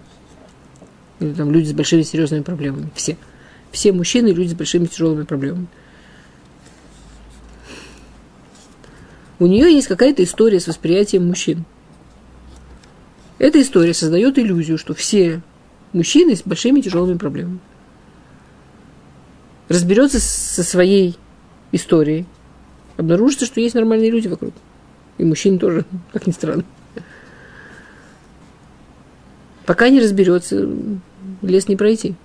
Или там люди с большими серьезными проблемами. Все. Все мужчины люди с большими тяжелыми проблемами. у нее есть какая-то история с восприятием мужчин. Эта история создает иллюзию, что все мужчины с большими тяжелыми проблемами. Разберется со своей историей, обнаружится, что есть нормальные люди вокруг. И мужчин тоже, как ни странно. Пока не разберется, лес не пройти.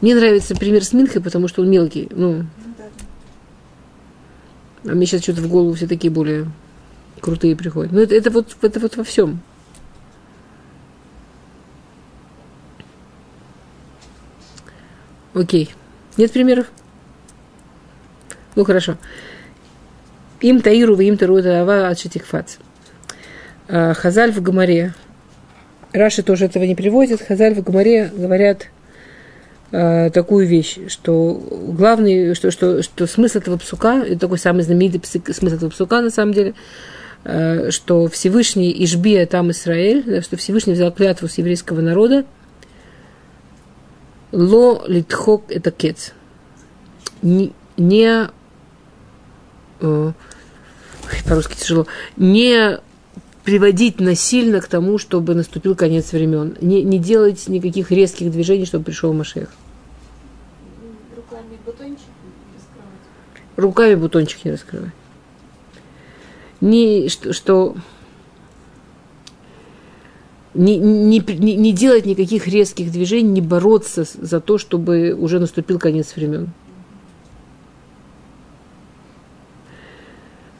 Мне нравится пример с Минхой, потому что он мелкий. Ну, а мне сейчас что-то в голову все такие более крутые приходят. Но это, это, вот, это вот во всем. Окей. Нет примеров? Ну, хорошо. Им таиру, им тару ава от шитикфац. А, Хазаль в Гамаре. Раши тоже этого не приводит. Хазаль в Гамаре говорят а, такую вещь, что главный, что, что, что смысл этого псука, это такой самый знаменитый псик- смысл этого псука на самом деле, а, что Всевышний Ишбия там Израиль, что Всевышний взял клятву с еврейского народа, ло литхок это кец. Не, не по-русски тяжело, не приводить насильно к тому, чтобы наступил конец времен. Не, не делать никаких резких движений, чтобы пришел Машех. Руками бутончик раскрывать. Руками бутончик не раскрывай. Не, что, что не, не, не, не делать никаких резких движений, не бороться за то, чтобы уже наступил конец времен.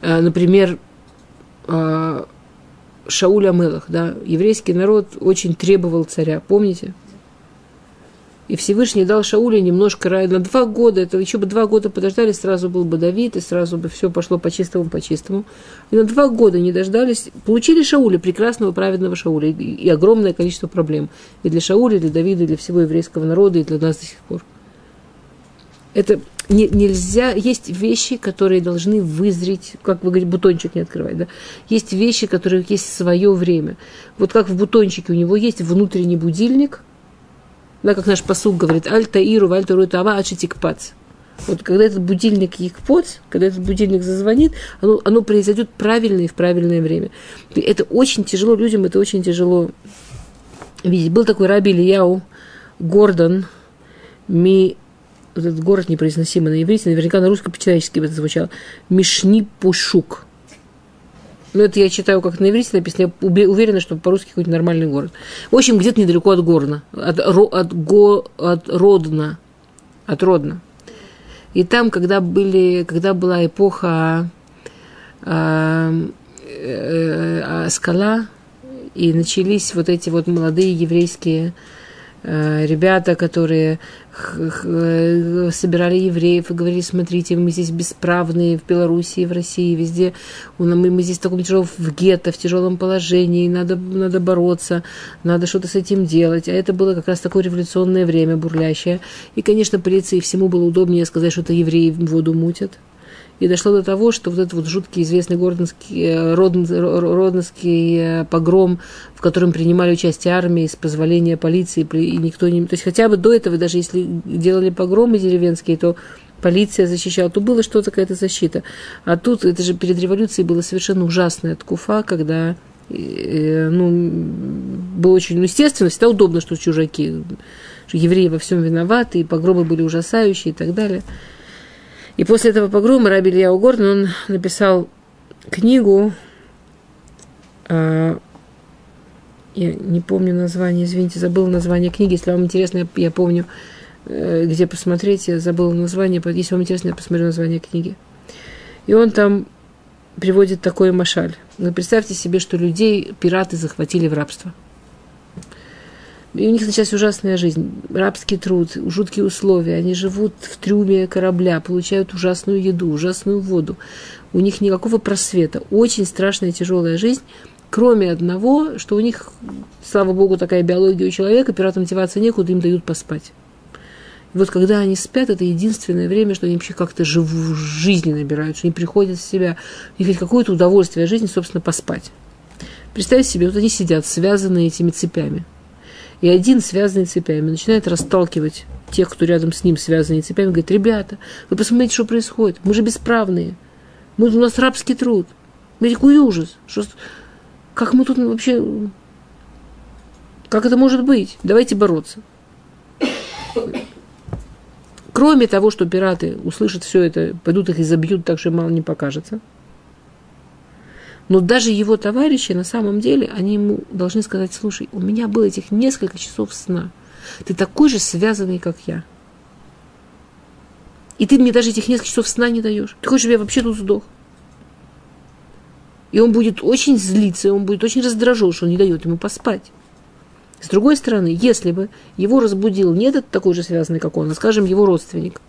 Например, а, Шауль Амелах, да, еврейский народ очень требовал царя, помните? И Всевышний дал Шауле немножко рая на два года. Это еще бы два года подождали, сразу был бы Давид, и сразу бы все пошло по чистому, по чистому. И на два года не дождались. Получили Шауля, прекрасного, праведного Шауля. И, и огромное количество проблем. И для Шауля, и для Давида, и для всего еврейского народа, и для нас до сих пор. Это не- нельзя, есть вещи, которые должны вызреть, как вы говорите, бутончик не открывать, да? Есть вещи, которые есть свое время. Вот как в бутончике у него есть внутренний будильник, да, как наш посуг говорит, альта иру, вальта ру тава, ачитикпац. Вот когда этот будильник якпоц, когда этот будильник зазвонит, оно, оно произойдет правильно и в правильное время. И Это очень тяжело людям, это очень тяжело видеть. Был такой раби Ильяу Гордон, ми, вот этот город непроизносимый на иврите, наверняка на русском по-человечески бы это звучало, Мишни Пушук. Ну, это я читаю, как на иврите написано, я уверена, что по-русски какой-то нормальный город. В общем, где-то недалеко от Горна, от, от, Го, от Родна, от Родна. И там, когда, были, когда была эпоха а, э, а, скала, и начались вот эти вот молодые еврейские э, ребята, которые э, собирали евреев и говорили, смотрите, мы здесь бесправные в Белоруссии, в России, везде, мы, мы здесь в таком тяжелом, в гетто, в тяжелом положении, надо, надо бороться, надо что-то с этим делать. А это было как раз такое революционное время, бурлящее. И, конечно, полиции всему было удобнее сказать, что это евреи воду мутят. И дошло до того, что вот этот вот жуткий известный гордонский, э, родн- ро- роднский э, погром, в котором принимали участие армии с позволения полиции, и никто не... То есть хотя бы до этого, даже если делали погромы деревенские, то полиция защищала, то было что-то, какая-то защита. А тут, это же перед революцией было совершенно ужасная ткуфа, когда э, ну, было очень, ну, естественно, всегда удобно, что чужаки, что евреи во всем виноваты, и погромы были ужасающие и так далее. И после этого погрома Раби Илья Гордон, он написал книгу, а, я не помню название, извините, забыла название книги, если вам интересно, я, я помню, э, где посмотреть, я забыла название, если вам интересно, я посмотрю название книги. И он там приводит такой машаль. Ну, представьте себе, что людей пираты захватили в рабство. И у них началась ужасная жизнь, рабский труд, жуткие условия. Они живут в трюме корабля, получают ужасную еду, ужасную воду. У них никакого просвета. Очень страшная тяжелая жизнь, кроме одного, что у них, слава богу, такая биология у человека, пиратам деваться некуда, им дают поспать. И вот когда они спят, это единственное время, что они вообще как-то живу, жизни набирают, что они приходят в себя, у них есть какое-то удовольствие жизни, собственно, поспать. Представьте себе, вот они сидят, связанные этими цепями. И один, связанный цепями, начинает расталкивать тех, кто рядом с ним связанный цепями, говорит, ребята, вы посмотрите, что происходит. Мы же бесправные. Мы, у нас рабский труд. Мы какой ужас. Что, как мы тут вообще... Как это может быть? Давайте бороться. Кроме того, что пираты услышат все это, пойдут их и забьют, так что мало не покажется. Но даже его товарищи, на самом деле, они ему должны сказать, слушай, у меня было этих несколько часов сна. Ты такой же связанный, как я. И ты мне даже этих несколько часов сна не даешь. Ты хочешь, чтобы я вообще тут сдох? И он будет очень злиться, и он будет очень раздражен, что он не дает ему поспать. С другой стороны, если бы его разбудил не этот такой же связанный, как он, а, скажем, его родственник,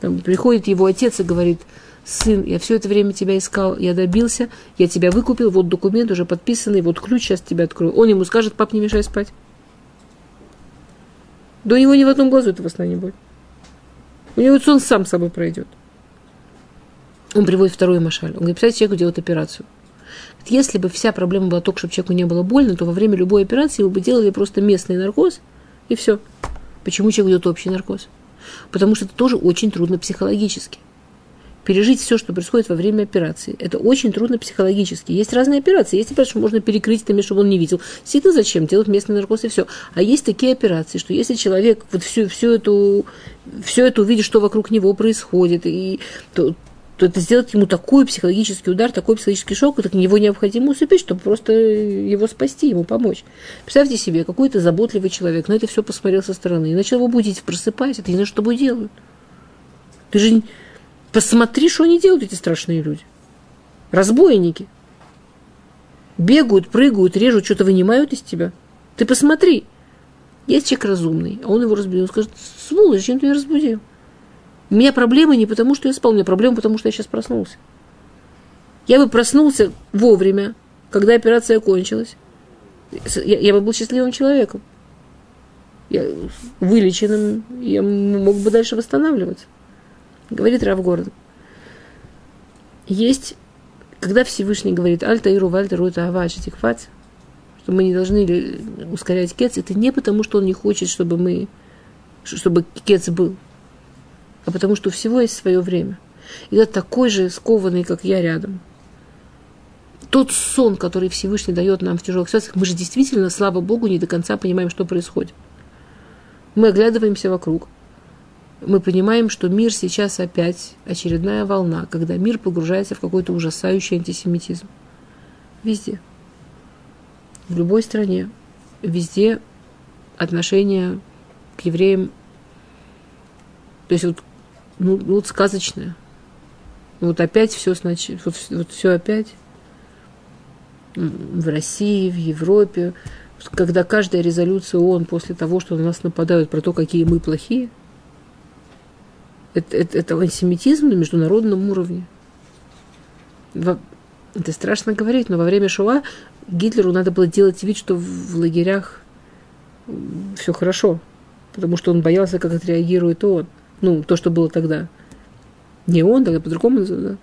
там приходит его отец и говорит, сын, я все это время тебя искал, я добился, я тебя выкупил, вот документ уже подписанный, вот ключ, сейчас тебя открою. Он ему скажет, пап, не мешай спать. До него ни в одном глазу этого сна не будет. У него сон сам собой пройдет. Он приводит второй машаль. Он говорит, представьте, человеку делают операцию. Если бы вся проблема была только, чтобы человеку не было больно, то во время любой операции его бы делали просто местный наркоз, и все. Почему человек идет общий наркоз? Потому что это тоже очень трудно психологически. Пережить все, что происходит во время операции. Это очень трудно психологически. Есть разные операции. Есть операции, что можно перекрыть там, чтобы он не видел. Действительно, зачем? Делать местный наркоз и все. А есть такие операции, что если человек вот всю, всю эту, все это увидит, что вокруг него происходит, и то, то это сделать ему такой психологический удар, такой психологический шок, это его необходимо усыпить, чтобы просто его спасти, ему помочь. Представьте себе, какой-то заботливый человек на это все посмотрел со стороны и начал его будить, просыпайся, ты не знаешь, что тобой делают. Ты же посмотри, что они делают, эти страшные люди. Разбойники. Бегают, прыгают, режут, что-то вынимают из тебя. Ты посмотри. Есть человек разумный, а он его разбудил. Он скажет, сволочь, зачем ты меня разбудил? У меня проблемы не потому, что я спал, у меня проблемы потому, что я сейчас проснулся. Я бы проснулся вовремя, когда операция кончилась. Я, я бы был счастливым человеком. Я вылеченным, я мог бы дальше восстанавливаться. Говорит Рав Город. Есть, когда Всевышний говорит «Альта иру вальта рута авачи тикфац», что мы не должны ускорять кец, это не потому, что он не хочет, чтобы мы, чтобы кец был а потому что у всего есть свое время. И это такой же скованный, как я рядом. Тот сон, который Всевышний дает нам в тяжелых ситуациях, мы же действительно, слава Богу, не до конца понимаем, что происходит. Мы оглядываемся вокруг. Мы понимаем, что мир сейчас опять очередная волна, когда мир погружается в какой-то ужасающий антисемитизм. Везде. В любой стране. Везде отношение к евреям то есть вот ну, вот сказочное. Вот опять все, значит, вот, вот все опять в России, в Европе, когда каждая резолюция ООН после того, что на нас нападают про то, какие мы плохие, это, это, это антисемитизм на международном уровне. Это страшно говорить, но во время Шоа Гитлеру надо было делать вид, что в лагерях все хорошо, потому что он боялся, как отреагирует ООН. Ну, то, что было тогда. Не он, тогда по-другому. Да.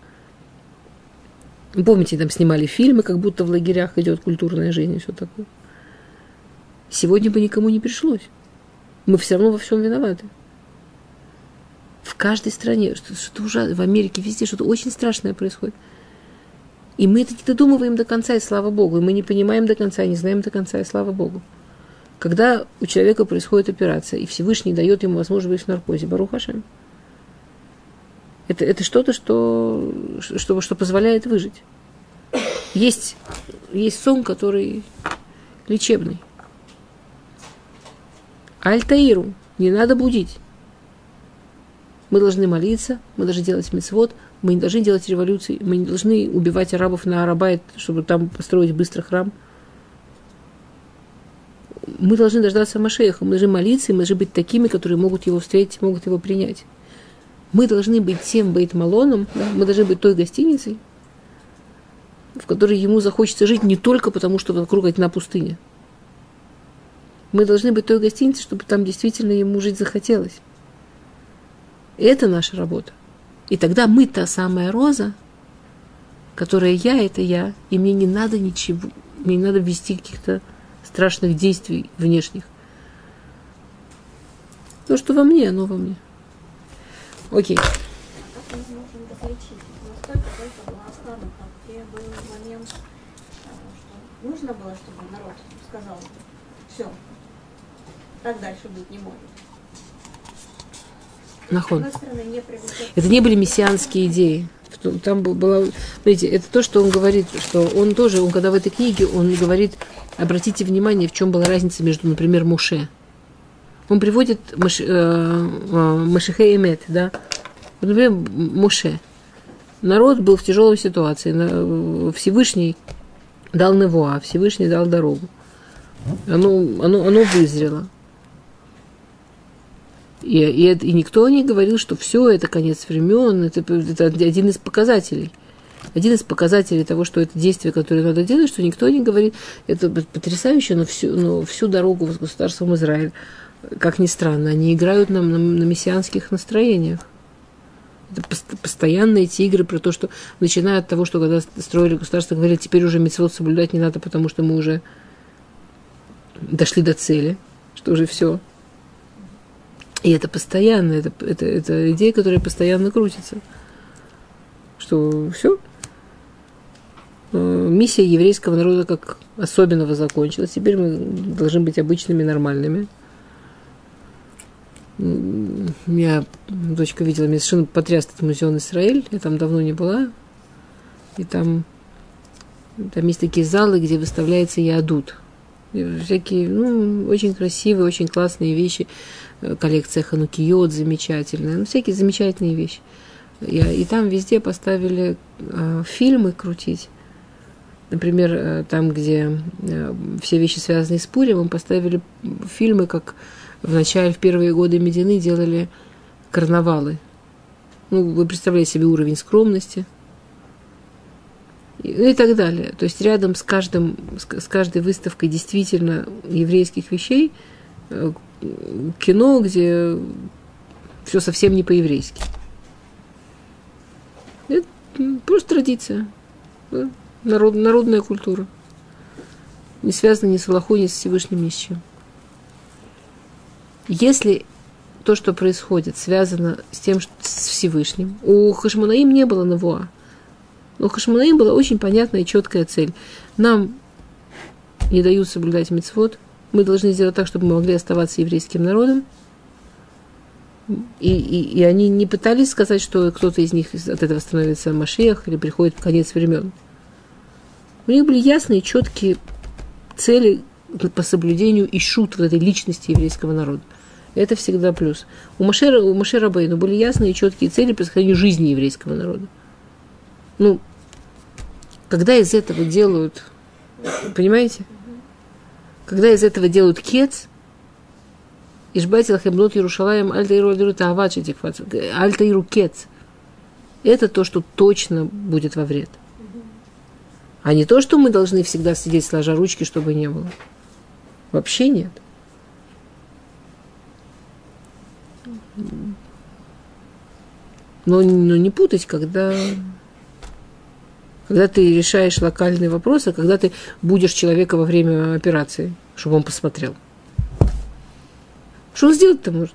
Помните, там снимали фильмы, как будто в лагерях идет культурная жизнь и все такое. Сегодня бы никому не пришлось. Мы все равно во всем виноваты. В каждой стране, что-то ужасное, в Америке, везде что-то очень страшное происходит. И мы это не додумываем до конца, и слава Богу. И мы не понимаем до конца, и не знаем до конца, и слава Богу. Когда у человека происходит операция, и Всевышний дает ему возможность быть в наркозе, Барухашем, это, это что-то, что, что, что позволяет выжить. Есть, есть сон, который лечебный. Альтаиру, не надо будить. Мы должны молиться, мы должны делать мецвод, мы не должны делать революции, мы не должны убивать арабов на Арабайт, чтобы там построить быстро храм – мы должны дождаться Машеха, мы должны молиться, и мы должны быть такими, которые могут его встретить, могут его принять. Мы должны быть тем бейт-малоном, да? мы должны быть той гостиницей, в которой ему захочется жить не только потому, что вокруг одна пустыня. Мы должны быть той гостиницей, чтобы там действительно ему жить захотелось. Это наша работа. И тогда мы та самая роза, которая я, это я, и мне не надо ничего, мне не надо ввести каких-то страшных действий внешних. То, что во мне, оно во мне. Окей. нужно было, чтобы народ сказал, все, так дальше быть не может. Нахон. Это не были мессианские идеи. Там было, смотрите, это то, что он говорит, что он тоже, он когда в этой книге, он говорит, обратите внимание, в чем была разница между, например, Муше. Он приводит Маш, э, э, Машихе Эмет, да, Например, Муше. Народ был в тяжелой ситуации. Всевышний дал Невуа, Всевышний дал дорогу. Оно, оно, оно вызрело. И, и, и никто не говорил, что все, это конец времен, это, это один из показателей. Один из показателей того, что это действие, которое надо делать, что никто не говорит, это потрясающе, но всю, но всю дорогу с государством Израиль, как ни странно, они играют на, на, на мессианских настроениях. Это постоянные эти игры про то, что начиная от того, что когда строили государство, говорили, теперь уже мецвод соблюдать не надо, потому что мы уже дошли до цели, что уже все. И это постоянно, это, это, это идея, которая постоянно крутится. Что все. Э, миссия еврейского народа как особенного закончилась. Теперь мы должны быть обычными, нормальными. Меня дочка видела, меня совершенно потряс этот музей Израиль. Я там давно не была. И там, там есть такие залы, где выставляется ядут. Всякие, ну, очень красивые, очень классные вещи. Э, коллекция Ханукиот замечательная. Ну, всякие замечательные вещи. И, и там везде поставили э, фильмы крутить. Например, э, там, где э, все вещи связаны с Пуримом, поставили фильмы, как в начале, в первые годы Медины делали карнавалы. Ну, вы представляете себе уровень скромности. И, так далее. То есть рядом с, каждым, с, каждой выставкой действительно еврейских вещей э, кино, где все совсем не по-еврейски. Это просто традиция. Народ, народная культура. Не связана ни с Аллахой, ни с Всевышним, ни с чем. Если то, что происходит, связано с тем, что, с Всевышним, у Хашманаим не было навуа. У Хашманаим была очень понятная и четкая цель. Нам не дают соблюдать мицвод, мы должны сделать так, чтобы мы могли оставаться еврейским народом. И, и, и они не пытались сказать, что кто-то из них от этого становится Машех или приходит конец времен. У них были ясные, четкие цели по соблюдению и шут вот этой личности еврейского народа. Это всегда плюс. У Машера, у Машера Бейну были ясные и четкие цели по сохранению жизни еврейского народа. Ну, когда из этого делают, понимаете? Когда из этого делают кец, Ишбатил хемнот Ярушалаем Альтаиру Альтаиру кец. Это то, что точно будет во вред. А не то, что мы должны всегда сидеть сложа ручки, чтобы не было. Вообще нет. Но, но не путать, когда, когда ты решаешь локальные вопросы, когда ты будешь человека во время операции, чтобы он посмотрел. Что он сделать-то может?